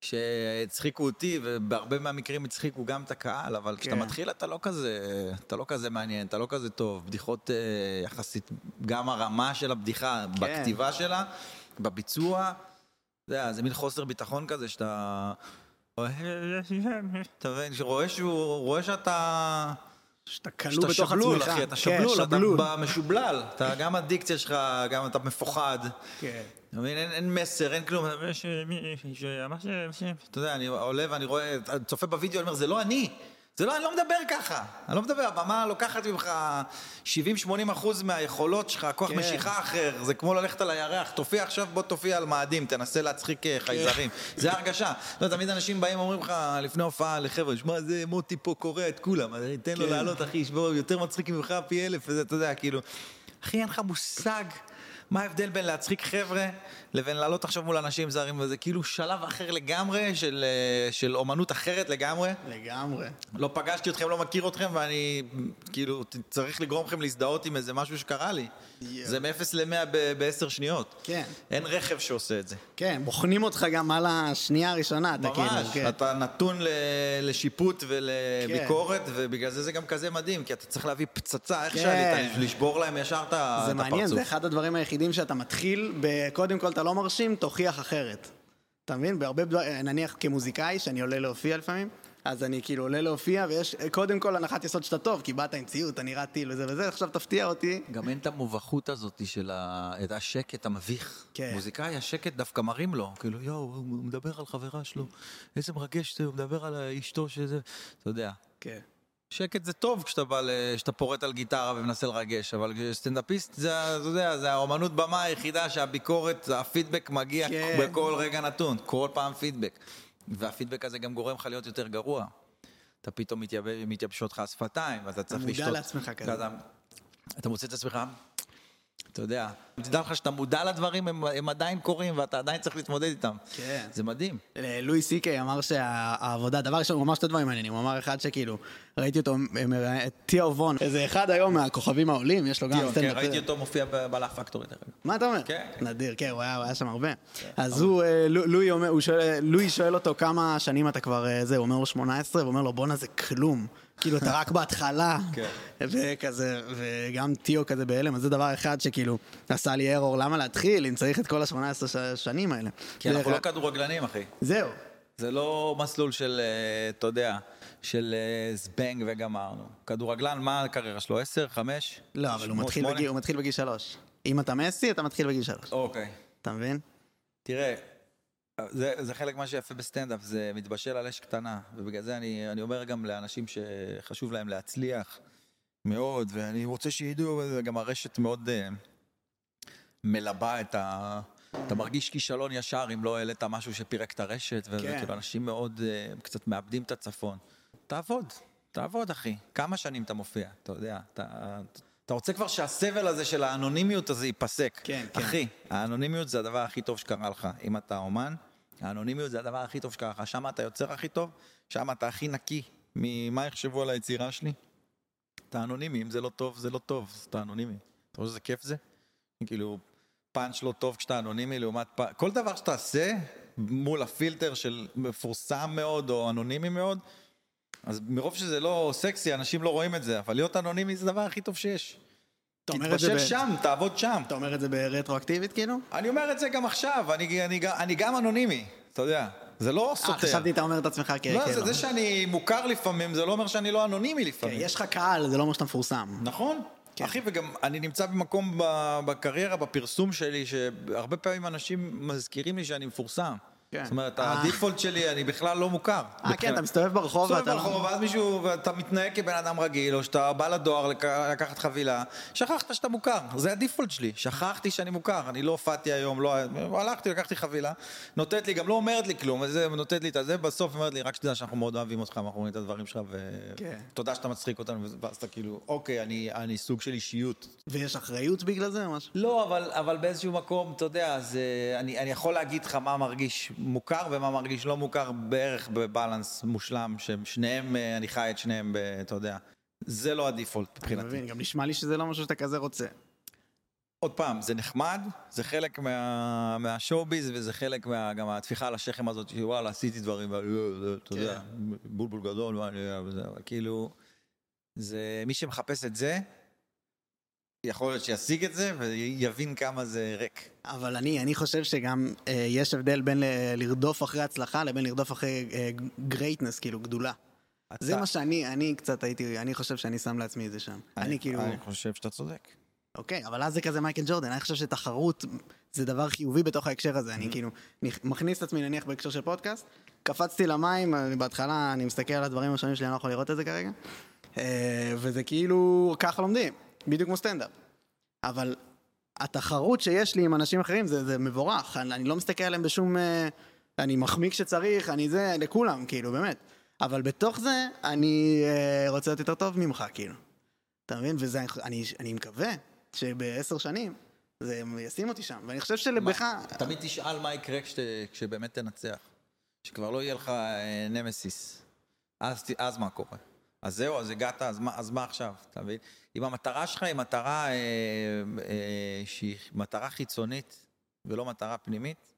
שהצחיקו אותי ובהרבה מהמקרים הצחיקו גם את הקהל, אבל כשאתה כן. מתחיל אתה לא כזה, אתה לא כזה מעניין, אתה לא כזה טוב, בדיחות אה, יחסית, גם הרמה של הבדיחה, כן. בכתיבה שלה, בביצוע, יודע, זה מין חוסר ביטחון כזה שאתה... אתה מבין, שרואה שהוא, רואה שאתה... שאתה כלוא שאתה בתוך שבלול, עצמך. אחי, אתה כן, שבלול, אתה שבלול. משובלל, גם הדיקציה שלך, גם אתה מפוחד. כן. אתה מבין, אין, מסר, אין כלום. אתה יודע, אני עולה ואני רואה, צופה בווידאו, אני אומר, זה לא אני. זה לא, אני לא מדבר ככה. אני לא מדבר, הבמה לוקחת ממך 70-80 אחוז מהיכולות שלך, כוח כן. משיכה אחר. זה כמו ללכת על הירח, תופיע עכשיו, בוא תופיע על מאדים, תנסה להצחיק אה, חייזרים. זה ההרגשה. לא, תמיד אנשים באים ואומרים לך, לפני הופעה לחבר'ה, שמע, זה מוטי פה קורע את כולם, תן לו כן. לעלות, אחי, שבו, יותר מצחיק ממך פי אלף, וזה, אתה יודע, כאילו... אחי, אין לך מושג מה ההבדל בין להצחיק חבר'ה לבין לעלות עכשיו מול אנשים זרים, וזה כאילו שלב אחר לגמרי של, אה, של אומנות אחרת לגמרי. לגמרי. לא פגשתי אתכם, לא מכיר אתכם, ואני כאילו צריך לגרום לכם להזדהות עם איזה משהו שקרה לי. יואו. זה מ-0 ל-100 בעשר שניות. כן. אין רכב שעושה את זה. כן, בוחנים אותך גם על השנייה הראשונה, אתה כאילו, ממש, כן. אתה נתון ל- לשיפוט ולביקורת, ובגלל זה זה גם כזה מדהים, כי אתה צריך להביא פצצה, איך כן. שעלית, לשבור להם ישר את ה- זה מעניין, הפרצוף. זה אחד הדברים היחידים שאתה מתחיל, קודם כל אתה לא מרשים, תוכיח אחרת. אתה מבין? בהרבה דברים, נניח כמוזיקאי, שאני עולה להופיע לפעמים, אז אני כאילו עולה להופיע, ויש קודם כל הנחת יסוד שאתה טוב, כי באת עם אתה נראה טיל וזה וזה, עכשיו תפתיע אותי. גם אין את המובכות הזאת של ה... את השקט המביך. כן. מוזיקאי, השקט דווקא מרים לו. כאילו, יואו, הוא מדבר על חברה שלו, איזה מרגש זה, הוא מדבר על אשתו שזה... אתה יודע. כן. שקט זה טוב כשאתה בא, כשאתה פורט על גיטרה ומנסה לרגש, אבל סטנדאפיסט זה, אתה יודע, זה האומנות במה היחידה שהביקורת, הפידבק מגיע כן. בכל רגע נתון, כל פעם פידבק. והפידבק הזה גם גורם לך להיות יותר גרוע. אתה פתאום מתייבש, מתייבשות לך השפתיים, ואתה צריך מודע לשתות. לעצמך כזה. אתה, אתה מוצא את עצמך, אתה יודע, תדע לך שאתה מודע לדברים, הם, הם עדיין קורים, ואתה עדיין צריך להתמודד איתם. כן. זה מדהים. לואי סי קיי אמר שהעבודה, דבר ראשון, הוא אמר שתי דברים מעניינים, הוא אמר אחד שכאילו, ראיתי אותו, טיאו וון, איזה אחד היום מהכוכבים העולים, יש לו גם כן, סטנדאפ. ראיתי אותו מופיע בלאף פקטורי, דרך אגב. מה אתה אומר? כן. נדיר, כן, הוא היה, הוא היה שם הרבה. אז הוא, אה, לו- לואי שואל, לואי שואל אותו כמה שנים אתה כבר, אה, זה, הוא אומר לו 18, והוא אומר לו בואנה זה כלום. כאילו אתה רק בהתחלה. כן. וכזה, וגם טיו כזה בהלם, אז זה דבר אחד שכאילו עשה לי ארור, למה להתחיל אם צריך את כל ה-18 שנים האלה. כי זה אנחנו לא כדורגלנים, אחי. זהו. זה לא מסלול של, אה, אתה יודע, של אה, זבנג וגמרנו. כדורגלן, מה הקריירה שלו? 10? 5? לא, אבל הוא מתחיל בגיל- הוא מתחיל בגיל שלוש. אם אתה מסי, אתה מתחיל בגיל שלוש. אוקיי. אתה מבין? תראה, זה, זה חלק מה שיפה בסטנדאפ, זה מתבשל על אש קטנה, ובגלל זה אני, אני אומר גם לאנשים שחשוב להם להצליח מאוד, ואני רוצה שידעו, וגם הרשת מאוד uh, מלבה את ה... אתה מרגיש כישלון ישר אם לא העלית משהו שפירק את הרשת, כן. וכאילו אנשים מאוד uh, קצת מאבדים את הצפון. תעבוד, תעבוד אחי. כמה שנים אתה מופיע, אתה יודע, אתה... אתה רוצה כבר שהסבל הזה של האנונימיות הזה ייפסק. כן, כן. אחי, האנונימיות זה הדבר הכי טוב שקרה לך. אם אתה אומן, האנונימיות זה הדבר הכי טוב שקרה לך. שם אתה יוצר הכי טוב, שם אתה הכי נקי ממה יחשבו על היצירה שלי. אתה אנונימי, אם זה לא טוב, זה לא טוב, אתה אנונימי. אתה רואה איזה כיף זה? כאילו, פאנץ' לא טוב כשאתה אנונימי לעומת פאנץ'... כל דבר שאתה עושה מול הפילטר של מפורסם מאוד או אנונימי מאוד, אז מרוב שזה לא סקסי, אנשים לא רואים את זה, אבל להיות אנונימי זה הדבר הכי טוב שיש. אתה אומר את זה תתבשל ב- שם, תעבוד שם. אתה אומר את זה ברטרואקטיבית כאילו? אני אומר את זה גם עכשיו, אני, אני, גם- אני גם אנונימי, אתה יודע, זה לא אה, סותר. חשבתי אתה אומר את עצמך כ... לא, זה, כאילו. זה שאני מוכר לפעמים, זה לא אומר שאני לא אנונימי כן, לפעמים. יש לך קהל, זה לא אומר שאתה מפורסם. נכון. כן. אחי, וגם אני נמצא במקום בקריירה, בפרסום שלי, שהרבה פעמים אנשים מזכירים לי שאני מפורסם. כן. זאת אומרת, אה. הדיפולט שלי, אני בכלל לא מוכר. אה, כן, אתה מסתובב ברחוב מסתובב ואתה לא... ברחוב, ואז מישהו, ואתה מתנהג כבן אדם רגיל, או שאתה בא לדואר לק- לקחת חבילה, שכחת שאתה מוכר, זה הדיפולט שלי, שכחתי שאני מוכר, אני לא הופעתי היום, לא, הלכתי, לקחתי חבילה, נותנת לי, גם לא אומרת לי כלום, וזה, נותנת לי את הזה, בסוף אומרת לי, רק שתדע שאנחנו מאוד אוהבים אותך, אנחנו רואים את הדברים שלך, כן. ותודה שאתה מצחיק אותנו, ואז אתה כאילו, אוקיי, אני, אני סוג של אישיות. ויש אחריות בגלל זה או משהו? לא, אבל, אבל באיזשהו מקום, אתה יודע, זה, אני, אני יכול להגיד לך מה מרגיש מוכר ומה מרגיש לא מוכר בערך בבלנס מושלם, ששניהם, אה, אני חי את שניהם, ב, אתה יודע. זה לא הדיפולט אני מבחינתי. מבין, גם נשמע לי שזה לא משהו שאתה כזה רוצה. עוד פעם, זה נחמד, זה חלק מה, מהשואו-ביז וזה חלק מה, גם מהטפיחה על השכם הזאת, שוואלה, עשיתי דברים, ו- אתה יודע, בולבול גדול, אני- וזה, כאילו, זה, מי שמחפש את זה, יכול להיות שישיג את זה ויבין כמה זה ריק. אבל אני, אני חושב שגם אה, יש הבדל בין ל- לרדוף אחרי הצלחה לבין לרדוף אחרי אה, greatness, כאילו גדולה. אתה- זה מה שאני, אני קצת הייתי, אני חושב שאני שם לעצמי את זה שם. אני כאילו, אני חושב שאתה צודק. אוקיי, אבל אז זה כזה מייקל ג'ורדן, אני חושב שתחרות זה דבר חיובי בתוך ההקשר הזה, Mm-hmm. אני כאילו נכ- מכניס את עצמי נניח בהקשר של פודקאסט, קפצתי למים, אני בהתחלה אני מסתכל על הדברים הראשונים שלי, אני לא יכול לראות את זה כרגע, אה, וזה כאילו, ככה לומדים, בדיוק כמו סטנדאפ. אבל התחרות שיש לי עם אנשים אחרים זה, זה מבורך, אני, אני לא מסתכל עליהם בשום... אה, אני מחמיא כשצריך, אני זה, לכולם, כאילו, באמת. אבל בתוך זה, אני אה, רוצה להיות יותר טוב ממך, כאילו. אתה מבין? וזה, אני, אני מקווה שבעשר שנים זה ישים אותי שם. ואני חושב שלבך... תמיד תשאל מה יקרה כשת- כשבאמת תנצח. שכבר לא יהיה לך אה, נמסיס. אז, אז מה קורה? אז זהו, אז הגעת, אז מה, אז מה עכשיו? אתה מבין? אם המטרה שלך היא מטרה אה, אה, שהיא מטרה חיצונית ולא מטרה פנימית,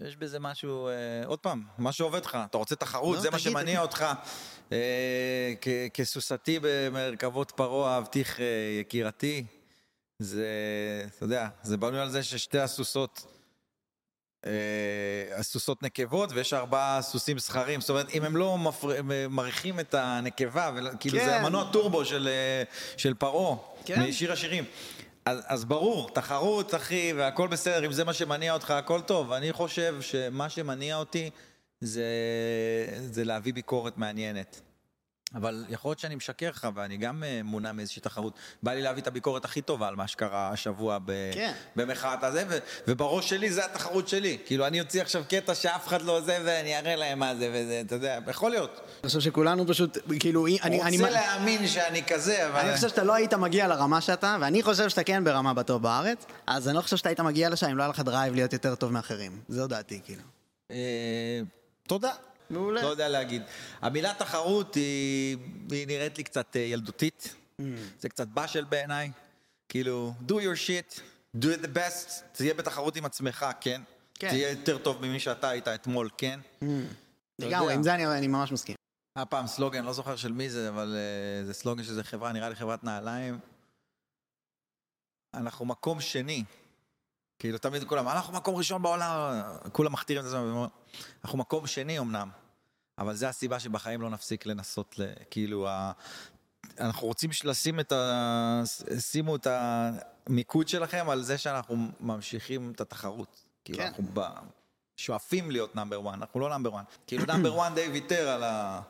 יש בזה משהו, אה, עוד פעם, מה שעובד לך, אתה רוצה תחרות, לא, זה מה תגיד, שמניע תגיד. אותך. אה, כ- כסוסתי במרכבות פרעה, אהבתיך אה, יקירתי. זה, אתה יודע, זה בנוי על זה ששתי הסוסות, הסוסות נקבות ויש ארבעה סוסים זכרים, זאת אומרת, אם הם לא מפר... מריחים את הנקבה. כאילו כן. זה המנוע טורבו של, אה, של פרעה, כן. משיר השירים. אז, אז ברור, תחרות, אחי, והכל בסדר, אם זה מה שמניע אותך, הכל טוב. אני חושב שמה שמניע אותי זה, זה להביא ביקורת מעניינת. אבל יכול להיות שאני משקר לך, ואני גם אה, מונע מאיזושהי תחרות. בא לי להביא את הביקורת הכי טובה על מה שקרה השבוע ב... כן. במחאת הזה, ו... ובראש שלי זה התחרות שלי. כאילו, אני אוציא עכשיו קטע שאף אחד לא זה, ואני אראה להם מה זה, וזה, אתה יודע, יכול להיות. אני חושב שכולנו פשוט, כאילו, אני... אני אני, רוצה אני, להאמין שאני כזה, אבל... אני חושב שאתה לא היית מגיע לרמה שאתה, ואני חושב שאתה כן ברמה בטוב בארץ, אז אני לא חושב שאתה היית מגיע לשם אם לא היה לך drive להיות יותר טוב מאחרים. זו דעתי, כאילו. אה, תודה. מעולה. לא יודע להגיד. המילה תחרות היא, היא נראית לי קצת אה, ילדותית. Mm. זה קצת באשל בעיניי. כאילו, do your shit, do it the best, תהיה בתחרות עם עצמך, כן. כן. תהיה יותר טוב ממי שאתה היית אתמול, כן. אתה לגמרי, יודע. עם זה אני, אני ממש מסכים. היה פעם סלוגן, לא זוכר של מי זה, אבל uh, זה סלוגן שזה חברה, נראה לי חברת נעליים. אנחנו מקום שני. כאילו, תמיד כולם, אנחנו מקום ראשון בעולם, כולם מכתירים את זה, אנחנו מקום שני אמנם, אבל זה הסיבה שבחיים לא נפסיק לנסות, ל, כאילו, ה... אנחנו רוצים לשים את ה... שימו את המיקוד שלכם על זה שאנחנו ממשיכים את התחרות. כאילו, כן. אנחנו ב... שואפים להיות נאמבר 1, אנחנו לא נאמבר 1. כאילו, נאמבר 1 די ויתר על ה...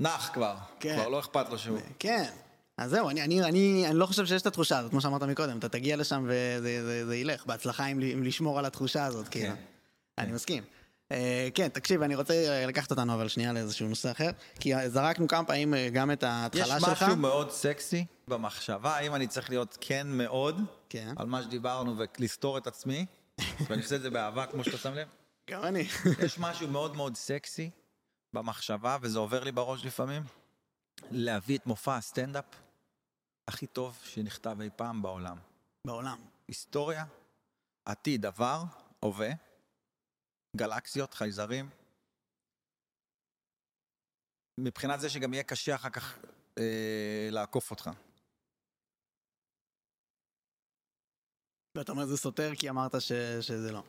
נח כבר, כן. כבר לא אכפת לו שהוא... כן. אז זהו, אני, אני, אני, אני לא חושב שיש את התחושה הזאת, כמו שאמרת מקודם, אתה תגיע לשם וזה זה, זה ילך, בהצלחה עם, עם לשמור על התחושה הזאת, כאילו. אני מסכים. אה, כן, תקשיב, אני רוצה אה, לקחת אותנו אבל שנייה לאיזשהו נושא אחר, כי זרקנו כמה פעמים אה, גם את יש ההתחלה שלך. משהו מאוד סקסי במחשבה, האם אני צריך להיות כן מאוד, כן. על מה שדיברנו ולסתור את עצמי, ואני עושה את זה באהבה, כמו שאתה שם לב. גם אני. יש משהו מאוד מאוד סקסי במחשבה, וזה עובר לי בראש לפעמים, להביא את מופע הסטנדאפ הכי טוב שנכתב אי פעם בעולם. בעולם. היסטוריה, עתיד, עבר, הווה, גלקסיות, חייזרים. מבחינת זה שגם יהיה קשה אחר כך אה, לעקוף אותך. ואתה אומר זה סותר כי אמרת ש, שזה לא.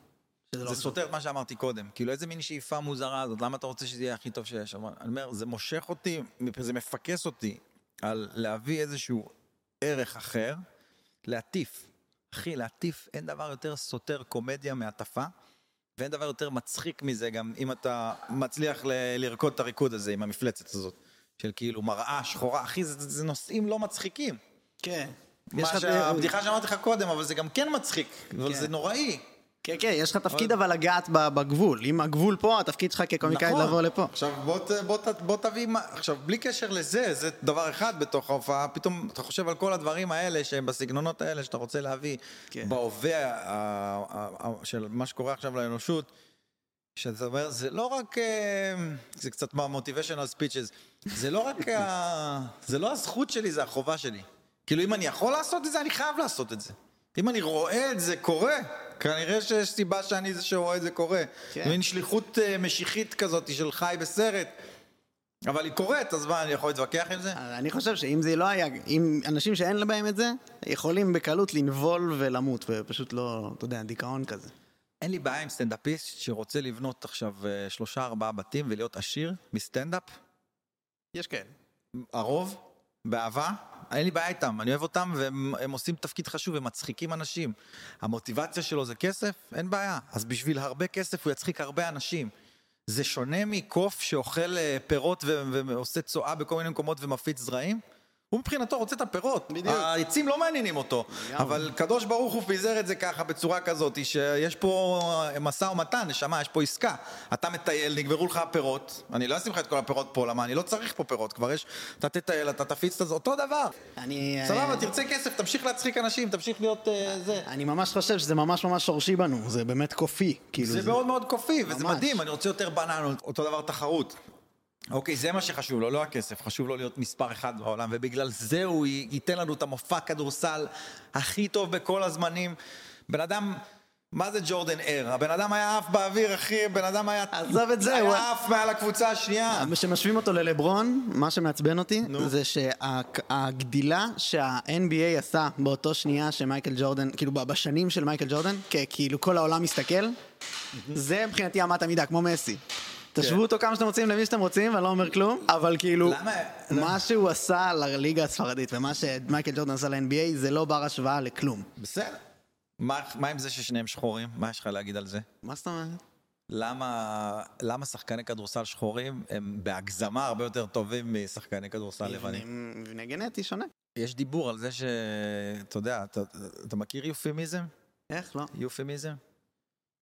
שזה לא זה חשוב. סותר את מה שאמרתי קודם. כאילו, איזה מין שאיפה מוזרה הזאת, למה אתה רוצה שזה יהיה הכי טוב שיש? אני אומר, זה מושך אותי, זה מפקס אותי על להביא איזשהו ערך אחר, להטיף. אחי, להטיף, אין דבר יותר סותר קומדיה מהטפה, ואין דבר יותר מצחיק מזה גם אם אתה מצליח ל- לרקוד את הריקוד הזה עם המפלצת הזאת. של כאילו מראה שחורה, אחי, זה, זה נושאים לא מצחיקים. כן. מה שהבדיחה שאמרתי לך קודם, אבל זה גם כן מצחיק, אבל כן. זה נוראי. כן, כן, יש לך תפקיד אבל לגעת בגבול. אם הגבול פה, התפקיד שלך כקומיקאי נכון. לבוא לפה. עכשיו בוא, תביא, עכשיו בלי קשר לזה, זה דבר אחד בתוך ההופעה, פתאום אתה חושב על כל הדברים האלה שהם בסגנונות האלה שאתה רוצה להביא כן. בהווה של מה שקורה עכשיו לאנושות, שאתה אומר, זה לא רק, אה, זה קצת מה-motivational speeches, זה לא רק, ה- זה לא הזכות שלי, זה החובה שלי. כאילו אם אני יכול לעשות את זה, אני חייב לעשות את זה. אם אני רואה את זה קורה, כנראה שיש סיבה שאני זה שרואה את זה קורה. כן. מין שליחות אה, משיחית כזאת של חי בסרט. אבל היא קורית, אז מה, אני יכול להתווכח עם זה? אני חושב שאם זה לא היה, אם אנשים שאין בהם את זה, יכולים בקלות לנבול ולמות, ופשוט לא, אתה יודע, דיכאון כזה. אין לי בעיה עם סטנדאפיסט שרוצה לבנות עכשיו אה, שלושה ארבעה בתים ולהיות עשיר מסטנדאפ. יש כאלה. הרוב, באהבה, אין לי בעיה איתם, אני אוהב אותם והם הם עושים תפקיד חשוב, הם מצחיקים אנשים. המוטיבציה שלו זה כסף, אין בעיה. אז בשביל הרבה כסף הוא יצחיק הרבה אנשים. זה שונה מקוף שאוכל אה, פירות ועושה צואה בכל מיני מקומות ומפיץ זרעים? הוא מבחינתו רוצה את הפירות, בדיוק. העצים לא מעניינים אותו, אבל קדוש ברוך הוא פיזר את זה ככה בצורה כזאת שיש פה משא ומתן, נשמה, יש פה עסקה. אתה מטייל, נגמרו לך הפירות, אני לא אשים לך את כל הפירות פה, למה אני לא צריך פה פירות, כבר יש, אתה תטייל, אתה תפיץ את זה, אותו דבר. אני... סבבה, אה, תרצה כסף, תמשיך להצחיק אנשים, תמשיך להיות אה, זה. אני ממש חושב שזה ממש ממש שורשי בנו, זה באמת קופי. כאילו זה מאוד מאוד קופי, וזה. מדהים, אני רוצה יותר בננות, אותו דבר תחרות. אוקיי, זה מה שחשוב לו, לא הכסף, חשוב לו להיות מספר אחד בעולם, ובגלל זה הוא ייתן לנו את המופע כדורסל הכי טוב בכל הזמנים. בן אדם, מה זה ג'ורדן ער? הבן אדם היה עף באוויר, אחי, בן אדם היה... עזוב את זה, הוא- היה עף מעל הקבוצה השנייה. כשמשווים אותו ללברון, מה שמעצבן אותי, זה שהגדילה שה-NBA עשה באותו שנייה שמייקל ג'ורדן, כאילו בשנים של מייקל ג'ורדן, כאילו כל העולם מסתכל, זה מבחינתי אמת המידה, כמו מסי. תשוו אותו כמה שאתם רוצים למי שאתם רוצים, אני לא אומר כלום, אבל כאילו, מה שהוא עשה לליגה הספרדית ומה שמייקל ג'ורדן עשה ל-NBA זה לא בר השוואה לכלום. בסדר. מה מה עם זה ששניהם שחורים? מה יש לך להגיד על זה? מה זאת אומרת? למה, למה שחקני כדורסל שחורים הם בהגזמה הרבה יותר טובים משחקני כדורסל לבנים? מבנה גנטי שונה. יש דיבור על זה ש... אתה יודע, אתה, אתה מכיר יופימיזם? איך לא? יופימיזם?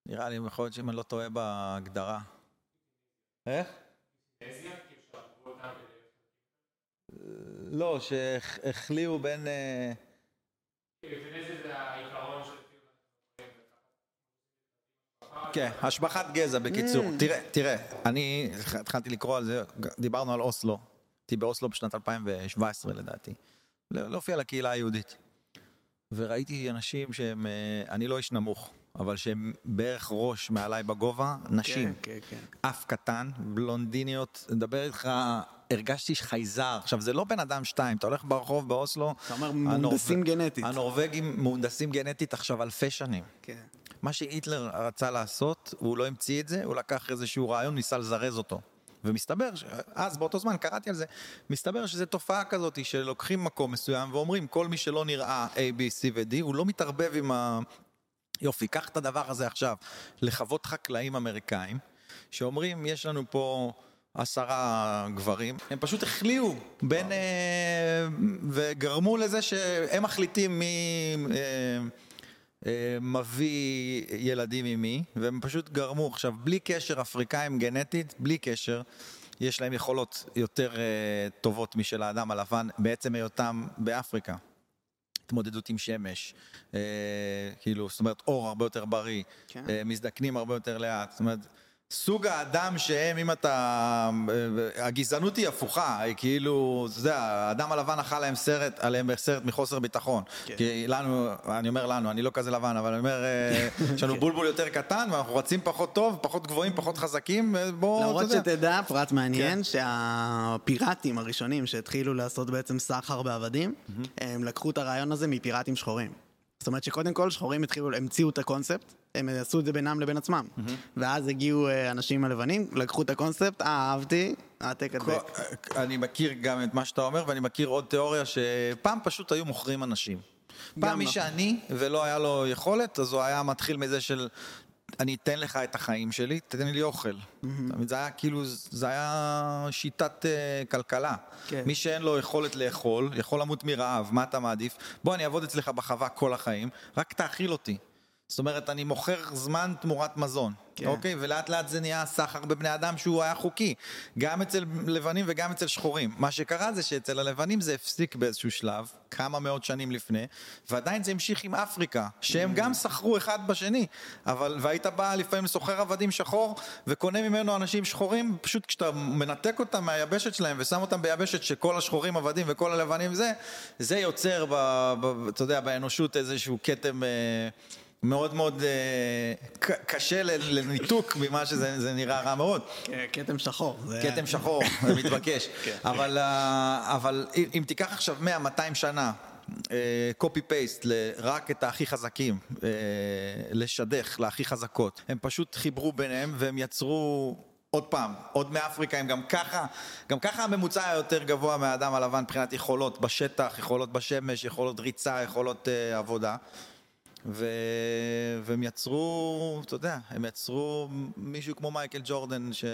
נראה לי, יכול להיות שאם אני לא טועה בהגדרה. איך? לא, שהחליאו בין... אה, כן, השבחת גזע בקיצור. תראה, תראה, אני התחלתי לקרוא על זה, דיברנו על אוסלו. הייתי באוסלו בשנת 2017 לדעתי. להופיע לקהילה היהודית. וראיתי אנשים שהם, אה, אני לא איש נמוך, אבל שהם בערך ראש מעליי בגובה, נשים. כן, כן, כן. אף קטן, בלונדיניות, מדבר איתך, הרגשתי חייזר. עכשיו, זה לא בן אדם שתיים, אתה הולך ברחוב באוסלו, אתה אומר מהונדסים גנטית. הנורבגים מהונדסים גנטית עכשיו אלפי שנים. כן. מה שהיטלר רצה לעשות, והוא לא המציא את זה, הוא לקח איזשהו רעיון, ניסה לזרז אותו. ומסתבר, ש- אז באותו זמן קראתי על זה, מסתבר שזו תופעה כזאת שלוקחים מקום מסוים ואומרים כל מי שלא נראה A, B, C ו-D, הוא לא מתערבב עם ה... יופי, קח את הדבר הזה עכשיו לחוות חקלאים אמריקאים, שאומרים יש לנו פה עשרה גברים, הם פשוט החליאו. בין... אה, וגרמו לזה שהם מחליטים מי... אה, אה, מביא ילדים עם מי, והם פשוט גרמו, עכשיו, בלי קשר אפריקאים גנטית, בלי קשר, יש להם יכולות יותר אה, טובות משל האדם הלבן, בעצם היותם באפריקה. התמודדות עם שמש, אה, כאילו, זאת אומרת, אור הרבה יותר בריא, כן. אה, מזדקנים הרבה יותר לאט, זאת אומרת, סוג האדם שהם, אם אתה... אה, הגזענות היא הפוכה, היא כאילו, אתה יודע, האדם הלבן אכל להם סרט, עליהם סרט מחוסר ביטחון. כן. כי לנו, אני אומר לנו, אני לא כזה לבן, אבל אני אומר, אה, יש לנו בולבול יותר קטן, ואנחנו רצים פחות טוב, פחות גבוהים, פחות חזקים, בואו, למרות אתה יודע. שתדע, פרט כן. מעניין, שהפיראטים הראשונים שהתחילו לעשות בעצם סחר בעבדים, הם לקחו את הרעיון הזה מפיראטים שחורים. זאת אומרת שקודם כל שחורים התחילו, המציאו את הקונספט, הם עשו את זה בינם לבין עצמם. ואז הגיעו אה, אנשים הלבנים, לקחו את הקונספט, אה, אהבתי, העתק הדבק. אני מכיר גם את מה שאתה אומר, ואני מכיר עוד תיאוריה שפעם פשוט היו מוכרים אנשים. פעם מי נכון. שאני, ולא היה לו יכולת, אז הוא היה מתחיל מזה של... אני אתן לך את החיים שלי, תתן לי אוכל. מבין? זה היה כאילו, זה היה שיטת uh, כלכלה. כן. מי שאין לו יכולת לאכול, יכול למות מרעב, מה אתה מעדיף? בוא, אני אעבוד אצלך בחווה כל החיים, רק תאכיל אותי. זאת אומרת, אני מוכר זמן תמורת מזון, כן. אוקיי? ולאט לאט זה נהיה סחר בבני אדם שהוא היה חוקי, גם אצל לבנים וגם אצל שחורים. מה שקרה זה שאצל הלבנים זה הפסיק באיזשהו שלב, כמה מאות שנים לפני, ועדיין זה המשיך עם אפריקה, שהם גם סחרו אחד בשני, אבל, והיית בא לפעמים לסוחר עבדים שחור, וקונה ממנו אנשים שחורים, פשוט כשאתה מנתק אותם מהיבשת שלהם ושם אותם ביבשת שכל השחורים עבדים וכל הלבנים זה, זה יוצר, ב, ב, אתה יודע, באנושות איזשהו כתם... אה, מאוד מאוד אה, קשה לניתוק ממה שזה זה נראה רע מאוד. כתם שחור. זה- כתם שחור, זה מתבקש. אבל, אה, אבל אם תיקח עכשיו 100-200 שנה, קופי פייסט רק את הכי חזקים, אה, לשדך להכי חזקות, הם פשוט חיברו ביניהם והם יצרו... עוד פעם, עוד מאפריקה הם גם ככה, גם ככה הממוצע היה יותר גבוה מהאדם הלבן מבחינת יכולות בשטח, יכולות בשמש, יכולות ריצה, יכולות uh, עבודה. ו... והם יצרו, אתה יודע, הם יצרו מישהו כמו מייקל ג'ורדן ש...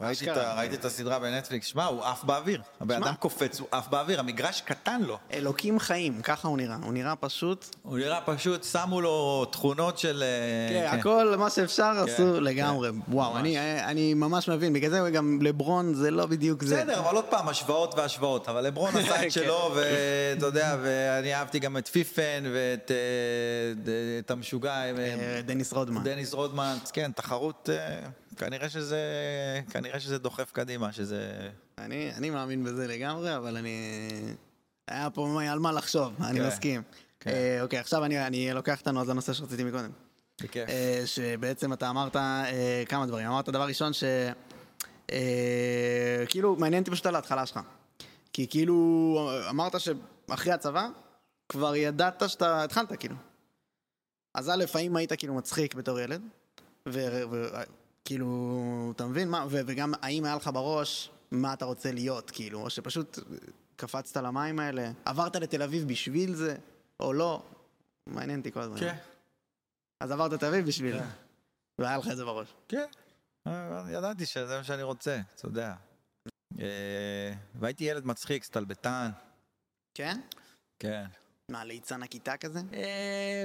ראיתי את, ה- ראיתי את הסדרה בנטפליקס, שמע, הוא עף באוויר. הבן. אדם קופץ, הוא עף באוויר, המגרש קטן לו. אלוקים חיים, ככה הוא נראה. הוא נראה פשוט... הוא נראה פשוט, שמו לו תכונות של... אה, כן, הכל מה שאפשר עשו כן, לגמרי. וואו, ממש. אני- אני ממש מבין. בגלל זה גם לברון זה לא בדיוק זה. בסדר, אבל עוד פעם, השוואות והשוואות. אבל לברון עשה כן. את שלו, ואתה יודע, ואני אהבתי גם את פיפן ואת אה, את המשוגע, אה, דניס רודמן. דניס רודמן. כן, תחרות, כנראה שזה, כנראה שזה דוחף קדימה, שזה... אני אני מאמין בזה לגמרי, אבל אני... היה פה על מה לחשוב, אני כן, מסכים. כן. אה, אוקיי, עכשיו אני אני לוקח אותנו אז לנושא שרציתי מקודם. בכיף. אה, שבעצם אתה אמרת אה, כמה דברים. אמרת דבר ראשון ש... אה, כאילו, מעניין אותי פשוט על ההתחלה שלך. כי כאילו, אמרת שאחרי הצבא, כבר ידעת שאתה התחלת, כאילו. אז א', האם היית כאילו מצחיק בתור ילד? וכאילו, אתה מבין? מה, ו- וגם, האם היה לך בראש מה אתה רוצה להיות, כאילו? או שפשוט קפצת למים האלה? עברת לתל אביב בשביל זה, או לא? מעניין אותי כל הזמן. כן, אז עברת לתל אביב בשביל כן. זה. והיה לך את זה בראש. כן. ידעתי שזה מה שאני רוצה, אתה יודע. אה, והייתי ילד מצחיק, סטלבטן, כן? כן. מה, ליצן הכיתה כזה? אה,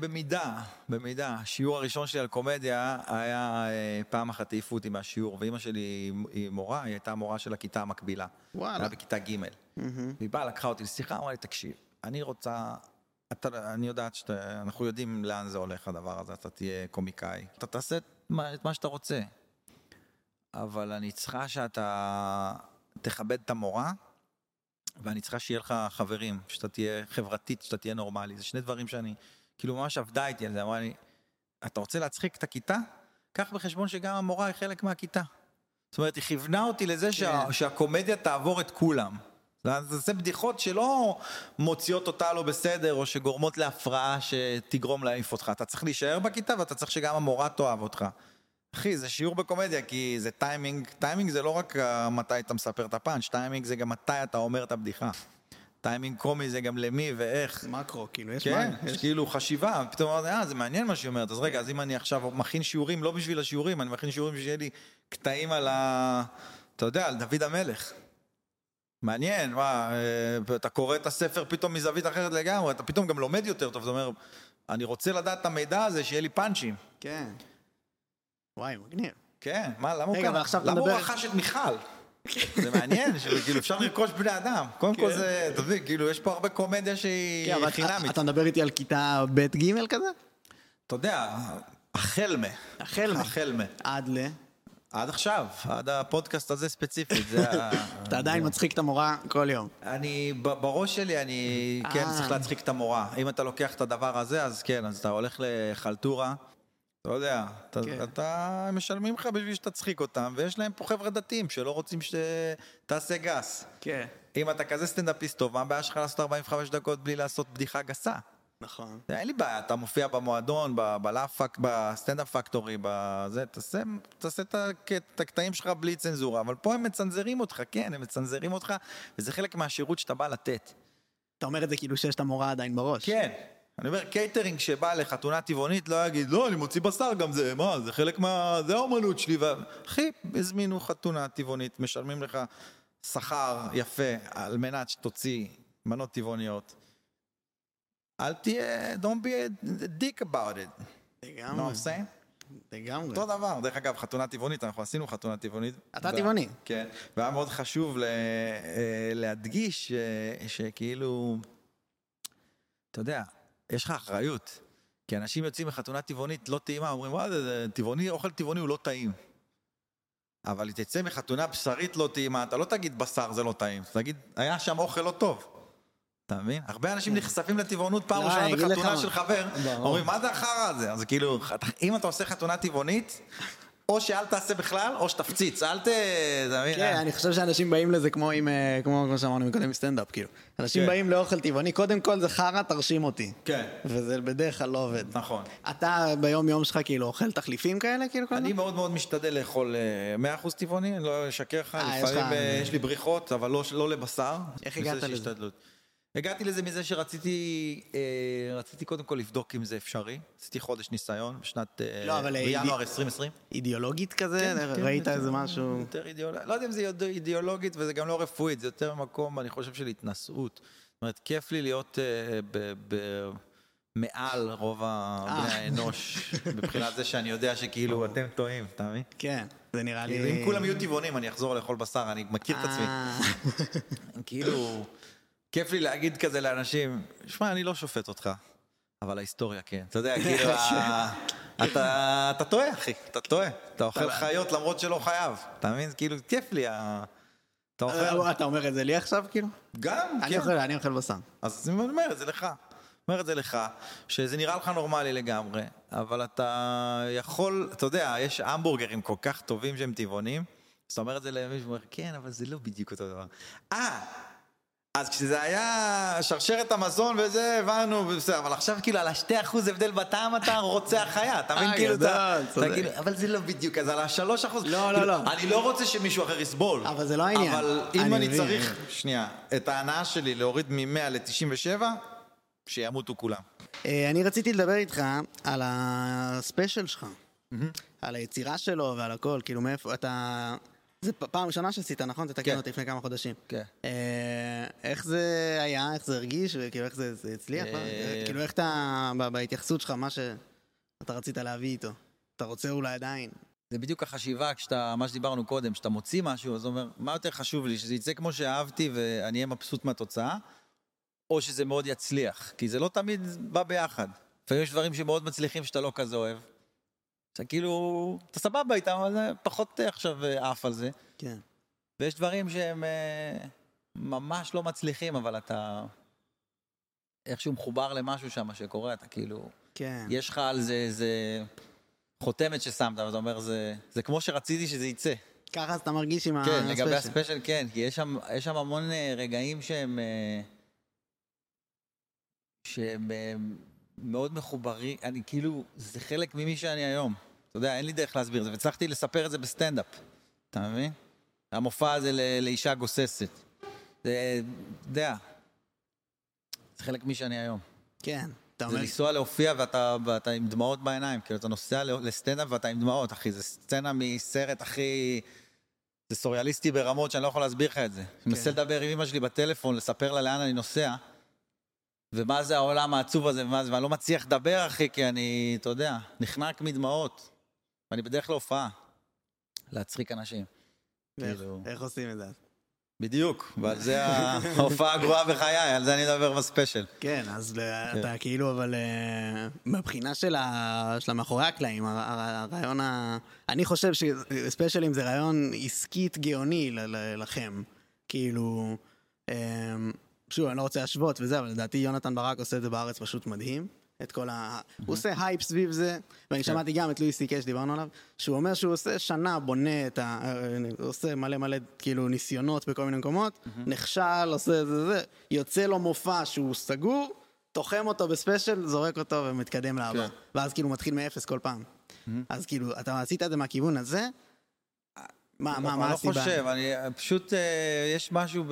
במידה, במידה. השיעור הראשון שלי על קומדיה היה אה, פעם אחת העיפו אותי מהשיעור, ואימא שלי היא- מורה, היא הייתה מורה של הכיתה המקבילה. וואלה. היה בכיתה ג'. והיא באה, לקחה אותי לשיחה, אמרה לי, תקשיב, אני רוצה... אתה, אני יודעת שאתה, אנחנו יודעים לאן זה הולך הדבר הזה, אתה תהיה קומיקאי. אתה תעשה את מה, את מה שאתה רוצה. אבל אני צריכה שאתה תכבד את המורה, ואני צריכה שיהיה לך חברים, שאתה תהיה חברתית, שאתה תהיה נורמלי. זה שני דברים שאני, כאילו ממש עבדה איתי על זה, אמרה לי, אתה רוצה להצחיק את הכיתה? קח בחשבון שגם המורה היא חלק מהכיתה. זאת אומרת, היא כיוונה אותי לזה שה, שהקומדיה תעבור את כולם. אז זה בדיחות שלא מוציאות אותה לא בסדר, או שגורמות להפרעה שתגרום להעיף אותך. אתה צריך להישאר בכיתה ואתה צריך שגם המורה תאהב אותך. אחי, זה שיעור בקומדיה, כי זה טיימינג, טיימינג זה לא רק אה, מתי אתה מספר את הפאנץ', טיימינג זה גם מתי אתה אומר את הבדיחה. טיימינג קומי זה גם למי ואיך. מקרו, כאילו, יש כן, מה... יש כאילו חשיבה, פתאום אמרתי, אה, זה מעניין מה שהיא אומרת, אז. רגע, אז אם אני עכשיו מכין שיעורים, לא בשביל השיעורים, אני מכין שיעורים שיהיה לי קטעים על ה... אתה יודע, על דוד המלך. מעניין, מה, אה, אתה קורא את הספר פתאום מזווית אחרת לגמרי, אתה פתאום גם לומד יותר טוב, זאת אומרת, אני רוצה לדעת את המידע הזה, שיהיה לי פאנצ'ים. כן. וואי, מגניב. כן, מה, למה הוא קנה? למה הוא רכש את מיכל? זה מעניין, כאילו אפשר לרכוש בני אדם. קודם כל זה, אתה מבין, כאילו יש פה הרבה קומדיה כן, שהיא אבל חינמית. אתה מדבר איתי על כיתה ב' ג' כזה? אתה יודע, החל מ... החל מ... החל מ... עד ל... עד עכשיו, עד הפודקאסט הזה ספציפית, זה ה... אתה עדיין מצחיק את המורה כל יום. אני, בראש שלי, אני כן אה. צריך להצחיק את המורה. אם אתה לוקח את הדבר הזה, אז כן, אז אתה הולך לחלטורה, אתה יודע, אתה, כן. אתה משלמים לך בשביל שתצחיק אותם, ויש להם פה חבר'ה דתיים שלא רוצים שתעשה גס. כן. אם אתה כזה סטנדאפיסט טוב, מה הבעיה שלך לעשות 45 דקות בלי לעשות בדיחה גסה? נכון. אין לי בעיה, אתה מופיע במועדון, ב laugh, בסטנדאפ פקטורי, בזה, תעשה, תעשה את הקטעים שלך בלי צנזורה, אבל פה הם מצנזרים אותך, כן, הם מצנזרים אותך, וזה חלק מהשירות שאתה בא לתת. אתה אומר את זה כאילו שיש את המורה עדיין בראש. כן. אני אומר, קייטרינג שבא לחתונה טבעונית לא יגיד, לא, אני מוציא בשר גם זה, מה, זה חלק מה... זה האומנות שלי. אחי, הזמינו חתונה טבעונית, משלמים לך שכר יפה על מנת שתוציא מנות טבעוניות. אל תהיה, don't be a dick about it. לגמרי. לגמרי. אותו דבר, דרך אגב, חתונה טבעונית, אנחנו עשינו חתונה טבעונית. אתה ו- טבעוני. כן, והיה מאוד חשוב ל- אה, להדגיש ש- שכאילו, אתה יודע, יש לך אחריות. כי אנשים יוצאים מחתונה טבעונית לא טעימה, אומרים, וואי, זה- טבעוני, אוכל טבעוני הוא לא טעים. אבל תצא מחתונה בשרית לא טעימה, אתה לא תגיד בשר זה לא טעים, תגיד, היה שם אוכל לא טוב. אתה מבין? הרבה אנשים נחשפים לטבעונות פעם לא, ראשונה בחתונה. של חבר. אומרים, מה זה החרא הזה? אז כאילו, אם אתה עושה חתונה טבעונית, או שאל תעשה בכלל, או שתפציץ, אל ת... כן, אני חושב שאנשים באים לזה כמו עם, אה, כמו כמו שאמרנו מקודם סטנדאפ, כאילו. אנשים כן. באים לאוכל טבעוני, קודם כל זה חרא, תרשים אותי. כן. וזה בדרך כלל לא עובד. נכון. אתה ביום יום שלך כאילו אוכל תחליפים כאלה, כאילו? אני? מאוד מאוד משתדל לאכול אה, 100% טבעוני, אני לא אשקר לך, אה, לפעמים אה, יש לי בריחות, אבל לא- לא לבשר. איך הגעת לזה? הגעתי לזה מזה שרציתי, אה, רציתי קודם כל לבדוק אם זה אפשרי. עשיתי חודש ניסיון בשנת, אה, לא, אבל, אה, בינואר אידי- 2020. אידיאולוגית כזה? כן, כן, ראית איזה משהו? יותר אידיאולוגית, לא יודע אם זה איד- אידיאולוגית וזה גם לא רפואית, זה יותר מקום, אני חושב, של התנשאות. זאת אומרת, כיף לי להיות מעל רוב. בני האנוש, מבחינת זה שאני יודע שכאילו אתם טועים, אתה מבין? כן, זה נראה לי... כאילו, אם כולם יהיו טבעונים, אני אחזור לאכול בשר, אני מכיר את עצמי. כאילו, כיף לי להגיד כזה לאנשים, שמע, אני לא שופט אותך, אבל ההיסטוריה כן. אתה יודע, כאילו, ה- אתה אתה טועה, אחי, אתה טועה. אתה אוכל חיות למרות שלא חייב. אתה מבין? כאילו, כיף לי, ה- אתה אוכל... אה, אתה אומר את זה לי עכשיו, כאילו? גם, כן. אוכל, אני אוכל בשר. אז אני אומר את זה לך. אומר את זה לך, שזה נראה לך נורמלי לגמרי, אבל אתה יכול, אתה יודע, יש המבורגרים כל כך טובים שהם טבעונים, אז אתה אומר את זה למישהו, כן, אבל זה לא בדיוק אותו דבר. אה, אז כשזה היה שרשרת המזון וזה, הבנו, בסדר, אבל עכשיו כאילו על השתי אחוז הבדל בטעם אתה רוצח חיה, אתה מבין? אה, כאילו, אתה, גדול, כאילו, אבל זה לא בדיוק, אז על השלוש אחוז, לא, לא, כאילו, לא. אני לא רוצה שמישהו אחר יסבול. אבל זה לא העניין. אבל אם אני צריך, שנייה, את ההנאה שלי להוריד מ-100 ל-97, שימותו כולם. אה, אני רציתי לדבר איתך על הספיישל שלך, על היצירה שלו ועל הכל, כאילו מאיפה אתה... זה פעם ראשונה שעשית, נכון? תתקן כן. אותי לפני כמה חודשים. כן. אה, איך זה היה, איך זה הרגיש, וכאילו איך זה זה הצליח? לא? אה, כאילו איך אתה, בהתייחסות שלך, מה שאתה רצית להביא איתו. אתה רוצה אולי עדיין. זה בדיוק החשיבה, כשאתה, מה שדיברנו קודם, כשאתה מוציא משהו, אז אומר, מה יותר חשוב לי, שזה יצא כמו שאהבתי ואני אהיה מבסוט מהתוצאה, או שזה מאוד יצליח, כי זה לא תמיד בא ביחד. לפעמים יש דברים שמאוד מצליחים שאתה לא כזה אוהב. כאילו, אתה סבבה איתם, אבל פחות אה, עכשיו אה, עף על זה. כן. ויש דברים שהם אה, ממש לא מצליחים, אבל אתה איכשהו מחובר למשהו שם שקורה, אתה כאילו, כן. יש לך על זה איזה חותמת ששמת, ואתה אומר, זה, זה כמו שרציתי שזה יצא. ככה אז אתה מרגיש עם כן, לגבי הספיישל. הספיישל כן, כי יש שם, יש שם המון רגעים שהם, שהם מאוד מחוברים, אני כאילו, זה חלק ממי שאני היום. אתה יודע, אין לי דרך להסביר את זה, והצלחתי לספר את זה בסטנדאפ, אתה מבין? המופע הזה ל- לאישה גוססת. זה, אתה יודע, זה חלק ממי שאני היום. כן. אתה זה אומר, לנסוע להופיע ואתה, ואתה עם דמעות בעיניים, כאילו אתה נוסע ל- לסטנדאפ ואתה עם דמעות, אחי, זה סצנה מסרט הכי... זה סוריאליסטי ברמות שאני לא יכול להסביר לך את זה. אני מנסה לדבר עם אמא שלי בטלפון, לספר לה לאן אני נוסע, ומה זה העולם העצוב הזה, ומה זה, ואני לא מצליח לדבר, אחי, כי אני, אתה יודע, נחנק מדמעות. ואני בדרך להופעה, להצחיק אנשים. ואיך- כאילו- איך עושים את זה? בדיוק, ועל זה ההופעה הגרועה בחיי, על זה אני אדבר בספיישל. כן, אז אה, אתה כאילו, אבל אה, מבחינה של המאחורי הקלעים, הר- הר- הרעיון ה... אני חושב שספיישלים זה רעיון עסקית גאוני לכם. כאילו, אה, שוב, אני לא רוצה להשוות וזה, אבל לדעתי יונתן ברק עושה את זה בארץ פשוט מדהים. את כל ה... הוא עושה הייפ סביב זה, ואני שמעתי גם את לואי סי קיי שדיברנו עליו, שהוא אומר שהוא עושה שנה, בונה את ה... אה, עושה מלא מלא כאילו ניסיונות בכל מיני מקומות, נכשל, עושה זה זה, יוצא לו מופע שהוא סגור, תוחם אותו ב special, זורק אותו ומתקדם לעבר. כן. ואז כאילו מתחיל מאפס כל פעם. אז כאילו, אתה עשית את זה מהכיוון הזה? מה, מה, מה אני הסיבה? לא חושב, אני פשוט, אה, יש משהו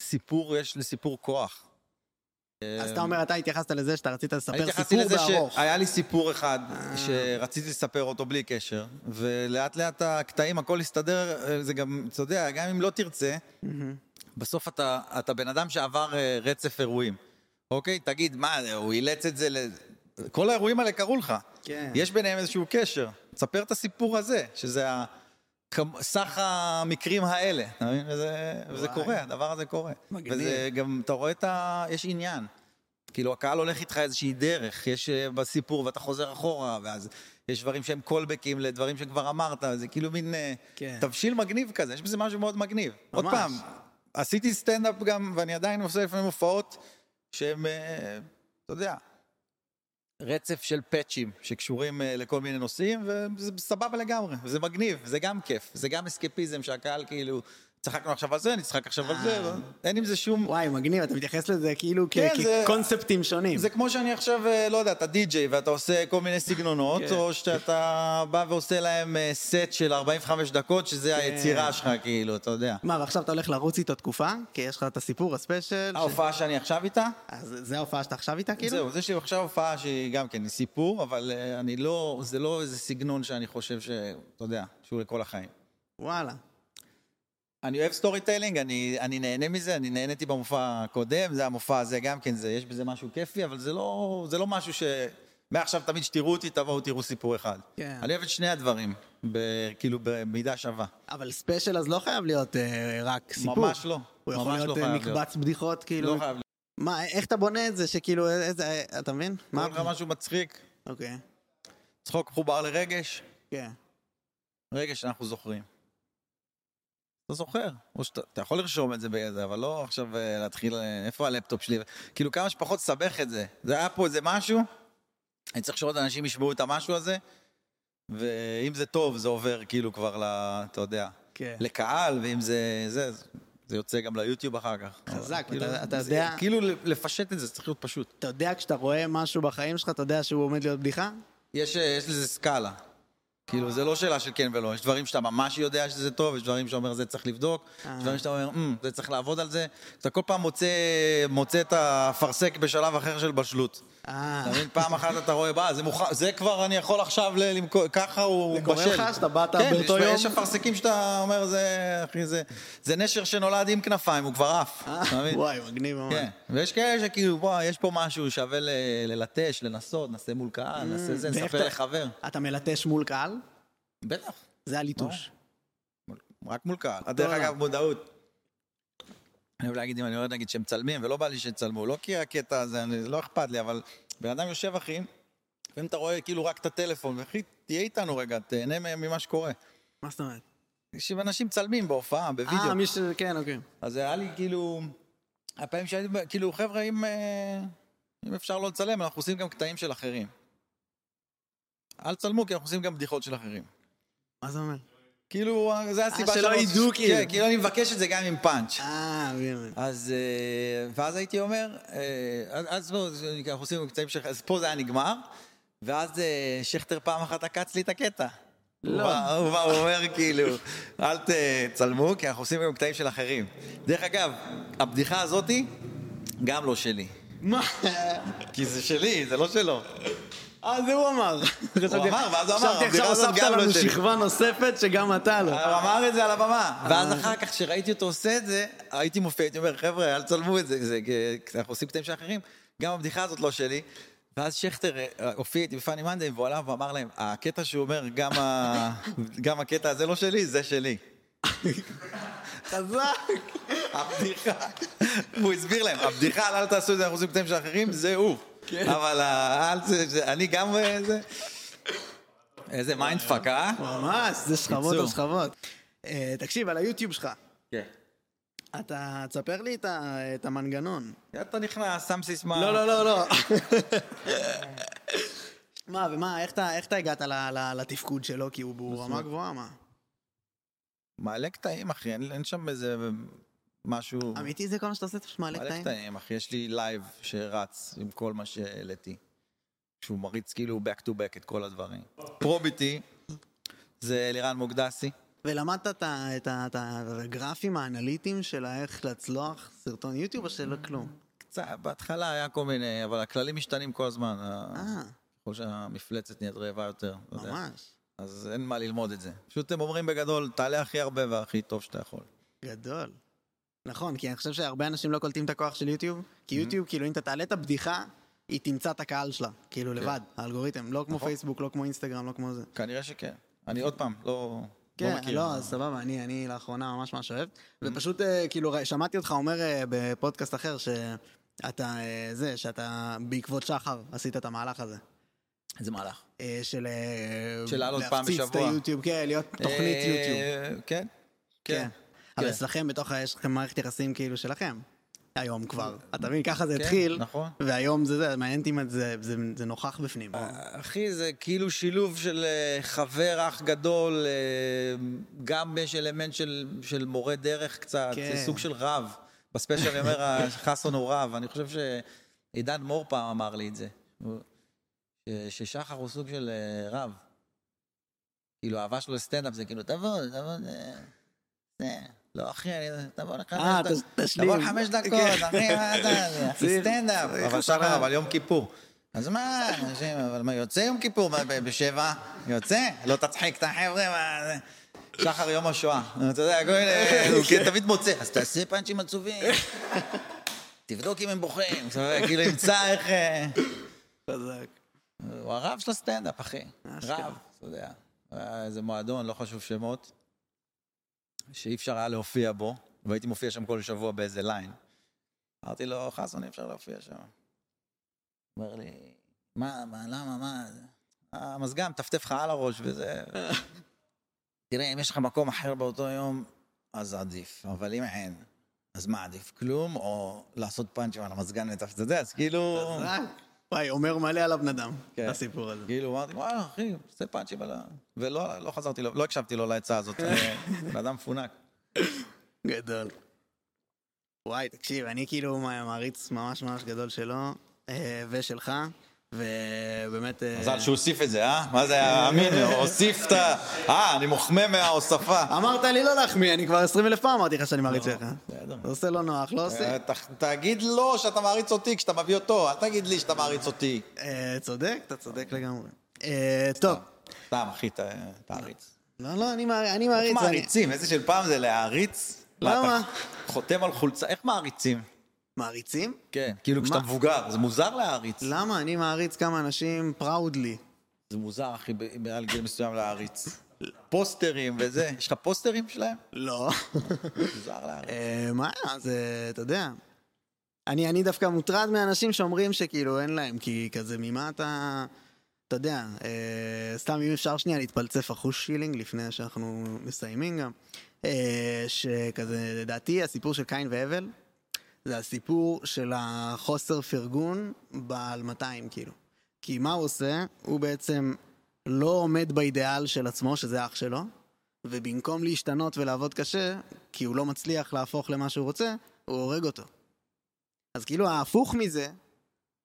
בסיפור, יש לסיפור כוח. אז אתה אומר, אתה התייחסת לזה שאתה רצית לספר התייחסתי סיפור לזה בארוך. שהיה לי סיפור אחד שרציתי לספר אותו בלי קשר, ולאט לאט הקטעים, הכל הסתדר, אה, זה גם, אתה יודע, גם אם לא תרצה, בסוף אתה, אתה בן אדם שעבר אה, רצף אירועים, אוקיי? תגיד, מה, הוא אילץ את זה ל... כל האירועים האלה קרו לך. כן. יש ביניהם איזשהו קשר. תספר את הסיפור הזה, שזה ה... סך המקרים האלה, אתה מבין? וזה. קורה, הדבר הזה קורה. מגניב. וזה גם, אתה רואה את ה... יש עניין. כאילו, הקהל הולך איתך איזושהי דרך, יש אה, בסיפור ואתה חוזר אחורה, ואז יש דברים שהם קולבקים לדברים שכבר אמרת, זה כאילו מין אה, כן. תבשיל מגניב כזה, יש בזה משהו מאוד מגניב. עוד. פעם, עשיתי סטנדאפ גם, ואני עדיין עושה לפעמים הופעות שהן, אה, אתה יודע, רצף של פאצ'ים שקשורים אה, לכל מיני נושאים, וזה סבבה לגמרי, וזה מגניב, זה גם כיף, זה גם אסקפיזם שהקהל כאילו, צחקנו עכשיו על זה, נצחק עכשיו על זה, אה. אין עם זה שום... וואי, מגניב, אתה מתייחס לזה כאילו כן, זה- כקונספטים שונים. זה כמו שאני עכשיו, אה, לא יודע, אתה די-ג'יי ואתה עושה כל מיני סגנונות, כן. או שאתה בא ועושה להם אה, סט של 45 דקות, שזה כן. היצירה שלך, כאילו, אתה יודע. מה, ועכשיו אתה הולך לרוץ איתו תקופה? כי יש לך את הסיפור, ה special. ההופעה שאני עכשיו איתה, אז זה ההופעה שאתה עכשיו איתה, כאילו? זהו, יש לי עכשיו הופעה שהיא גם כן, סיפור, אבל אה, אני לא, זה לא איזה סגנון שאני חושב ש... אתה יודע, שהוא לכל החיים. וואלה. אני אוהב storytelling, אני, אני נהנה מזה, אני נהניתי במופע הקודם, זה המופע הזה גם כן, זה, יש בזה משהו כיפי, אבל זה לא, זה לא משהו ש... מעכשיו תמיד שתראו אותי, תבואו תראו סיפור אחד. כן. אני אוהב את שני הדברים, ב, כאילו במידה שווה. אבל special אז לא חייב להיות אה, רק סיפור. ממש לא. הוא יכול ממש להיות לא אה, מקבץ בדיחות, כאילו. לא חייב להיות. מה, איך אתה בונה את זה, שכאילו, איזה, אתה מבין? מה? קורה לך משהו מצחיק, אוקיי. צחוק מחובר לרגש, כן. רגש שאנחנו זוכרים. אתה זוכר, או שאתה אתה יכול לרשום את זה באיזה, אבל לא עכשיו אה, להתחיל, אה, איפה הלפטופ שלי, כאילו כמה שפחות לסבך את זה. זה היה פה איזה משהו, אני צריך שעוד אנשים ישמעו את המשהו הזה, ואם זה טוב זה עובר כאילו כבר ל... אתה יודע, כן. לקהל, ואם זה... זה, זה יוצא גם ליוטיוב אחר כך. חזק, כאילו, אתה- אתה זה- יודע- כאילו לפשט את זה, זה צריך להיות פשוט. אתה יודע, כשאתה רואה משהו בחיים שלך, אתה יודע שהוא עומד להיות בדיחה? יש, אה, יש לזה סקאלה. כאילו, זה לא שאלה של כן ולא, יש דברים שאתה ממש יודע שזה טוב, יש דברים שאתה אומר, זה צריך לבדוק, אה. יש דברים שאתה אומר, "אמ, זה צריך לעבוד על זה. אתה כל פעם מוצא, מוצא את האפרסק בשלב אחר של בשלות. אה. אתה מבין? פעם אחת אתה רואה, בא, זה מוכן, זה כבר אני יכול עכשיו ל- למכור, ככה הוא זה קורה בשל. לך שאתה באת כן, באותו יש, יום? יש אפרסקים שאתה אומר, זה, אחי, זה, זה נשר שנולד עם כנפיים, הוא כבר עף. מבין? וואי, מגניב ממש. כן, ויש כאלה שכאילו, בוא, יש פה משהו שווה ל- ללטש, לנסות, נעשה מול קהל, נעשה זה, נספר אתה- לחבר. אתה מלטש מול קהל? בטח, זה הליטוש. רק מול קהל. דרך אגב, מודעות. אני אוהב להגיד, אם אני רואה נגיד שהם מצלמים, ולא בא לי שיצלמו, לא כי הקטע הזה, אני- לא אכפת לי, אבל בן אדם יושב, אחי, לפעמים אתה רואה כאילו רק את הטלפון, אחי, תהיה איתנו רגע, תהנה ממה שקורה. מה זאת אומרת? אנשים מצלמים בהופעה, בווידאו. אה, מי ש... כן, אוקיי. אז היה לי כאילו, הפעמים שהייתי, כאילו, חבר'ה, אם, אה, אם אפשר לא לצלם, אנחנו עושים גם קטעים של אחרים. אל תצלמו, כי אנחנו עושים גם בדיחות של אחרים. מה זה אומר? כאילו, זה הסיבה שלא שאני רוצה- ידעו, כאילו. כן, כאילו אני מבקש את זה גם עם פאנץ'. אה, מבין. אז, אה, ואז הייתי אומר, אה, אז- אנחנו עושים קטעים של, אז פה זה היה נגמר, ואז אה, שכטר פעם אחת עקץ לי את הקטע. לא. הוא אומר כאילו, אל תצלמו, כי אנחנו עושים גם קטעים של אחרים. דרך אגב, הבדיחה הזאתי, גם לא שלי. מה? כי זה שלי, זה לא שלו. אה, זה הוא אמר. חשבתי- אמר, ואז הוא אמר, חשבתי עכשיו הוספת לא לנו. שכבה נוספת שגם אתה לא. הוא אמר את זה על הבמה, ואז אחר כך כשראיתי אותו עושה את זה, הייתי מופיע, הייתי אומר, חבר'ה, אל תצלמו את זה, אנחנו עושים קטעים של אחרים, גם הבדיחה הזאת לא שלי. ואז שכטר אה, הופיע איתי בפאני מנדי, והוא עלה ואמר להם, הקטע שהוא אומר, גם, הקטע הזה לא שלי, זה שלי. חזק. הבדיחה, והוא הסביר להם, הבדיחה על אל תעשו את זה, אנחנו עושים קטעים של אחרים, זה הוא. אבל זה, זה- אני גם, אה, זה... איזה mindfuck, אה? ממש, זה שכבות. על שכבות. אה, תקשיב, על היוטיוב שלך, כן. אתה תספר לי את המנגנון. אתה נכנס, שם סיסמה. לא, לא, לא, לא. מה, ומה, איך אתה- הגעת לתפקוד שלו? כי הוא הוא רמה גבוהה, מה? מעלה קטעים, אחי, אין שם איזה משהו... אמיתי זה כל מה שאתה עושה? אתה פשוט מעלה מעלה קטעים? קטעים, אחי, יש לי live שרץ עם כל מה שהעליתי. שהוא מריץ כאילו back to back את כל הדברים. פרוביטי זה אלירן מוקדסי. ולמדת את את ה- את הגרפים האנליטיים של איך להצליח סרטון יוטיוב או שלא כלום? קצת, בהתחלה היה כל מיני, אבל הכללים משתנים כל הזמן. אה, ככל שהמפלצת נהיית רעבה יותר. ממש. אז אין מה ללמוד את זה. פשוט הם אומרים בגדול, תעלה הכי הרבה והכי טוב שאתה יכול. גדול. נכון, כי אני חושב שהרבה אנשים לא קולטים את הכוח של יוטיוב, כי Mm-hmm. יוטיוב, כאילו, אם אתה תעלה את הבדיחה, היא תמצא את הקהל שלה, כאילו לבד, האלגוריתם, לא כמו כן. נכון. פייסבוק, לא כמו אינסטגרם, לא כמו זה. כנראה שכן. אני עוד פעם, לא, לא כן. לא, סבבה, אני, אני לאחרונה ממש ממש אוהב. Mm-hmm. ופשוט, אה, כאילו, שמעתי אותך אומר אה, בפודקאסט אחר, שאתה, אה, זה, שאתה בעקבות שחר עשית את המהלך הזה. איזה מהלך. של... של לעלות פעם להפציץ את. היוטיוב, כן, להיות תוכנית יוטיוב. כן, כן. כן. אבל כן. אצלכם בתוך. יש לכם מערכת יחסים כאילו שלכם. היום כבר. אתה מבין, ככה זה התחיל. נכון. והיום זה זה, מעניין אותי אם זה, זה, זה נוכח בפנים. אחי, זה כאילו שילוב של אה, חבר אח גדול, אה, גם יש אלמנט של, של מורה דרך קצת, כן. זה סוג של רב. בספיישל אני אומר, חסון הוא רב, אני חושב שעידן מור פעם אמר לי את זה. ש- ששחר הוא סוג של אה, רב. כאילו, האהבה שלו לסטנדאפ זה כאילו, תבוא, תבוא, זה... זה. לא, אחי, אני... תבוא לחמש אה, דקות. ת- תשלים. תבוא לחמש דקות, כן. אחי, מה אתה... סטנדאפ. אבל שחר. אבל יום כיפור. אז מה, אנשים, אבל מה, יוצא יום כיפור בשבע? יוצא? לא תצחיק את החבר'ה, מה... זה? שחר יום השואה. אתה יודע, כל מיני... הוא כאילו תמיד מוצא. אז תעשה פאנצ'ים עצובים. תבדוק אם הם בוכים. כאילו ימצא איך... אה, חזק. הוא הרב של הסטנדאפ, אחי. רב, אתה יודע. איזה מועדון, לא חשוב שמות, שאי אפשר היה להופיע בו, והייתי מופיע שם כל שבוע באיזה ליין. אמרתי לו, חסון, אי אפשר להופיע שם. אומר לי, מה, מה, למה, מה? המזגן מטפטף לך על הראש וזה... תראה, אם יש לך מקום אחר באותו יום, אז עדיף, אבל אם אין, אז מה עדיף, כלום, או לעשות פאנצ'ים על המזגן מטפטף, אתה יודע, אז כאילו... וואי, אומר מלא על הבן אדם, כן. הסיפור הזה. כאילו, אמרתי, וואלה, אחי, עושה פאנצ'ים על ה... ולא לא חזרתי לו, לא הקשבתי לו לעצה הזאת, אני בן אדם מפונק. גדול. וואי, תקשיב, אני כאילו מעריץ ממש ממש גדול שלו, אה, ושלך, ובאמת... אה, מזל שהוא הוסיף את זה, אה? מה זה היה אמין? הוסיף את ה... אה, אני מוחמא מההוספה. אמרת לי לא להחמיא, אני כבר עשרים אלף פעם אמרתי לך שאני מעריץ לא, שלך. בסדר. זה עושה לא נוח, לא עושה. אה, תגיד לו שאתה מעריץ אותי כשאתה מביא אותו, אל תגיד לי שאתה מעריץ אותי. אה, צודק, אתה צודק לגמרי. טוב. סתם, אחי, תעריץ. לא, לא, אני מעריץ. אני איך מעריצים? איזה של פעם זה להעריץ? מה, למה? חותם על חולצה, איך מעריצים? מעריצים? כן. כאילו כשאתה? מבוגר, זה מוזר להעריץ. למה? אני מעריץ כמה אנשים פראודלי. זה מוזר, אחי, מעל גיל מסוים להעריץ. פוסטרים וזה, יש לך פוסטרים שלהם? לא. מוזר להעריץ. אה, מה, זה, אתה יודע. אני, אני דווקא מוטרד מאנשים שאומרים שכאילו אין להם, כי כזה ממה אתה... אתה יודע, אה, סתם אם אפשר שנייה להתפלצף אחוש שילינג לפני שאנחנו מסיימים גם. אה, שכזה, לדעתי הסיפור של קין והבל, זה הסיפור של החוסר פרגון בעל 200 כאילו. כי מה הוא עושה? הוא בעצם לא עומד באידיאל של עצמו, שזה אח שלו, ובמקום להשתנות ולעבוד קשה, כי הוא לא מצליח להפוך למה שהוא רוצה, הוא הורג אותו. אז כאילו ההפוך מזה,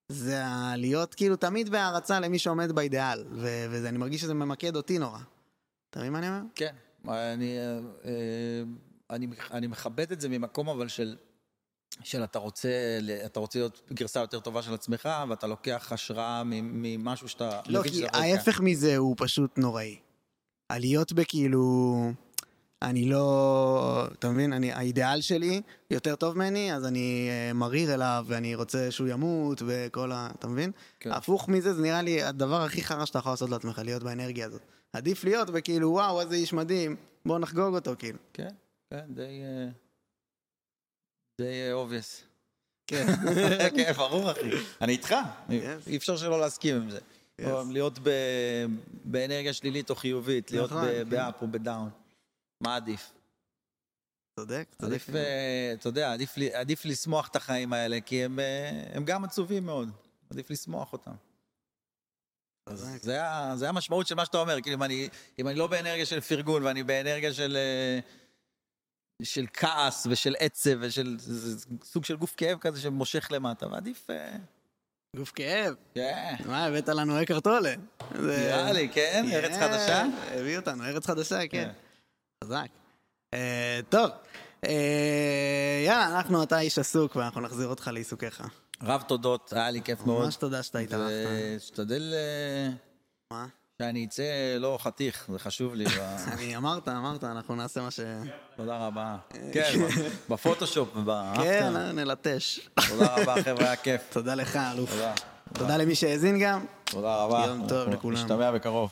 זה להיות כאילו תמיד בהערצה למי שעומד באידיאל, ו- ואני מרגיש שזה ממקד אותי נורא. אתה מבין מה אני אומר? כן, אני, אה, אה, אני, אני מכבד את זה ממקום אבל של, של אתה רוצה, אתה רוצה להיות גרסה יותר טובה של עצמך, ואתה לוקח השראה ממשהו שאתה... לא, כי יכול ההפך מזה הוא פשוט נוראי. הלהיות בכאילו... אני לא... אתה מבין? אני, האידיאל שלי יותר טוב ממני, אז אני אה, מריר אליו, ואני רוצה שהוא ימות, וכל ה... אתה מבין? כן. הפוך מזה, זה נראה לי הדבר הכי חרא שאתה יכול לעשות לעצמך, להיות באנרגיה הזאת. עדיף להיות בכאילו, וואו, איזה איש מדהים, בוא נחגוג אותו, כאילו. כן, כן, די... אה, the obvious. כן. כן, ברור, אחי. אני איתך. אי אפשר שלא להסכים עם זה. להיות באנרגיה שלילית או חיובית, להיות נכון, ב- כן. ב up או ב down. מה עדיף? צודק, צודק. אה, אתה יודע, עדיף לשמוח את החיים האלה, כי הם, אה, גם עצובים מאוד. עדיף לשמוח אותם. זה המשמעות של מה שאתה אומר, כאילו אם אני, לא באנרגיה של פרגון ואני באנרגיה של, אה, של כעס ושל עצב ושל סוג של גוף כאב כזה שמושך למטה, ועדיף... אה, גוף כאב. כן, מה, הבאת לנו אקר טולה. נראה לי, כן? ארץ כן, חדשה? הביא אותנו, ארץ חדשה, כן. כן. חזק. אה, טוב, אה, יאללה, אנחנו, אתה איש עסוק, ואנחנו נחזיר אותך לעיסוקיך. רב תודות, היה לי כיף מאוד. ממש תודה שאתה התארחת. ושתדל מה? שאני אצא לא חתיך, זה חשוב לי. אני אמרת, אמרת, אנחנו נעשה מה ש... תודה רבה. כן, בפוטושופ כן, ובאפטר. נלטש. תודה רבה, חבר'ה, היה כיף. תודה לך, אלוף. תודה. תודה למי שהאזין גם. תודה רבה. יום טוב לכולם. נשתמע בקרוב.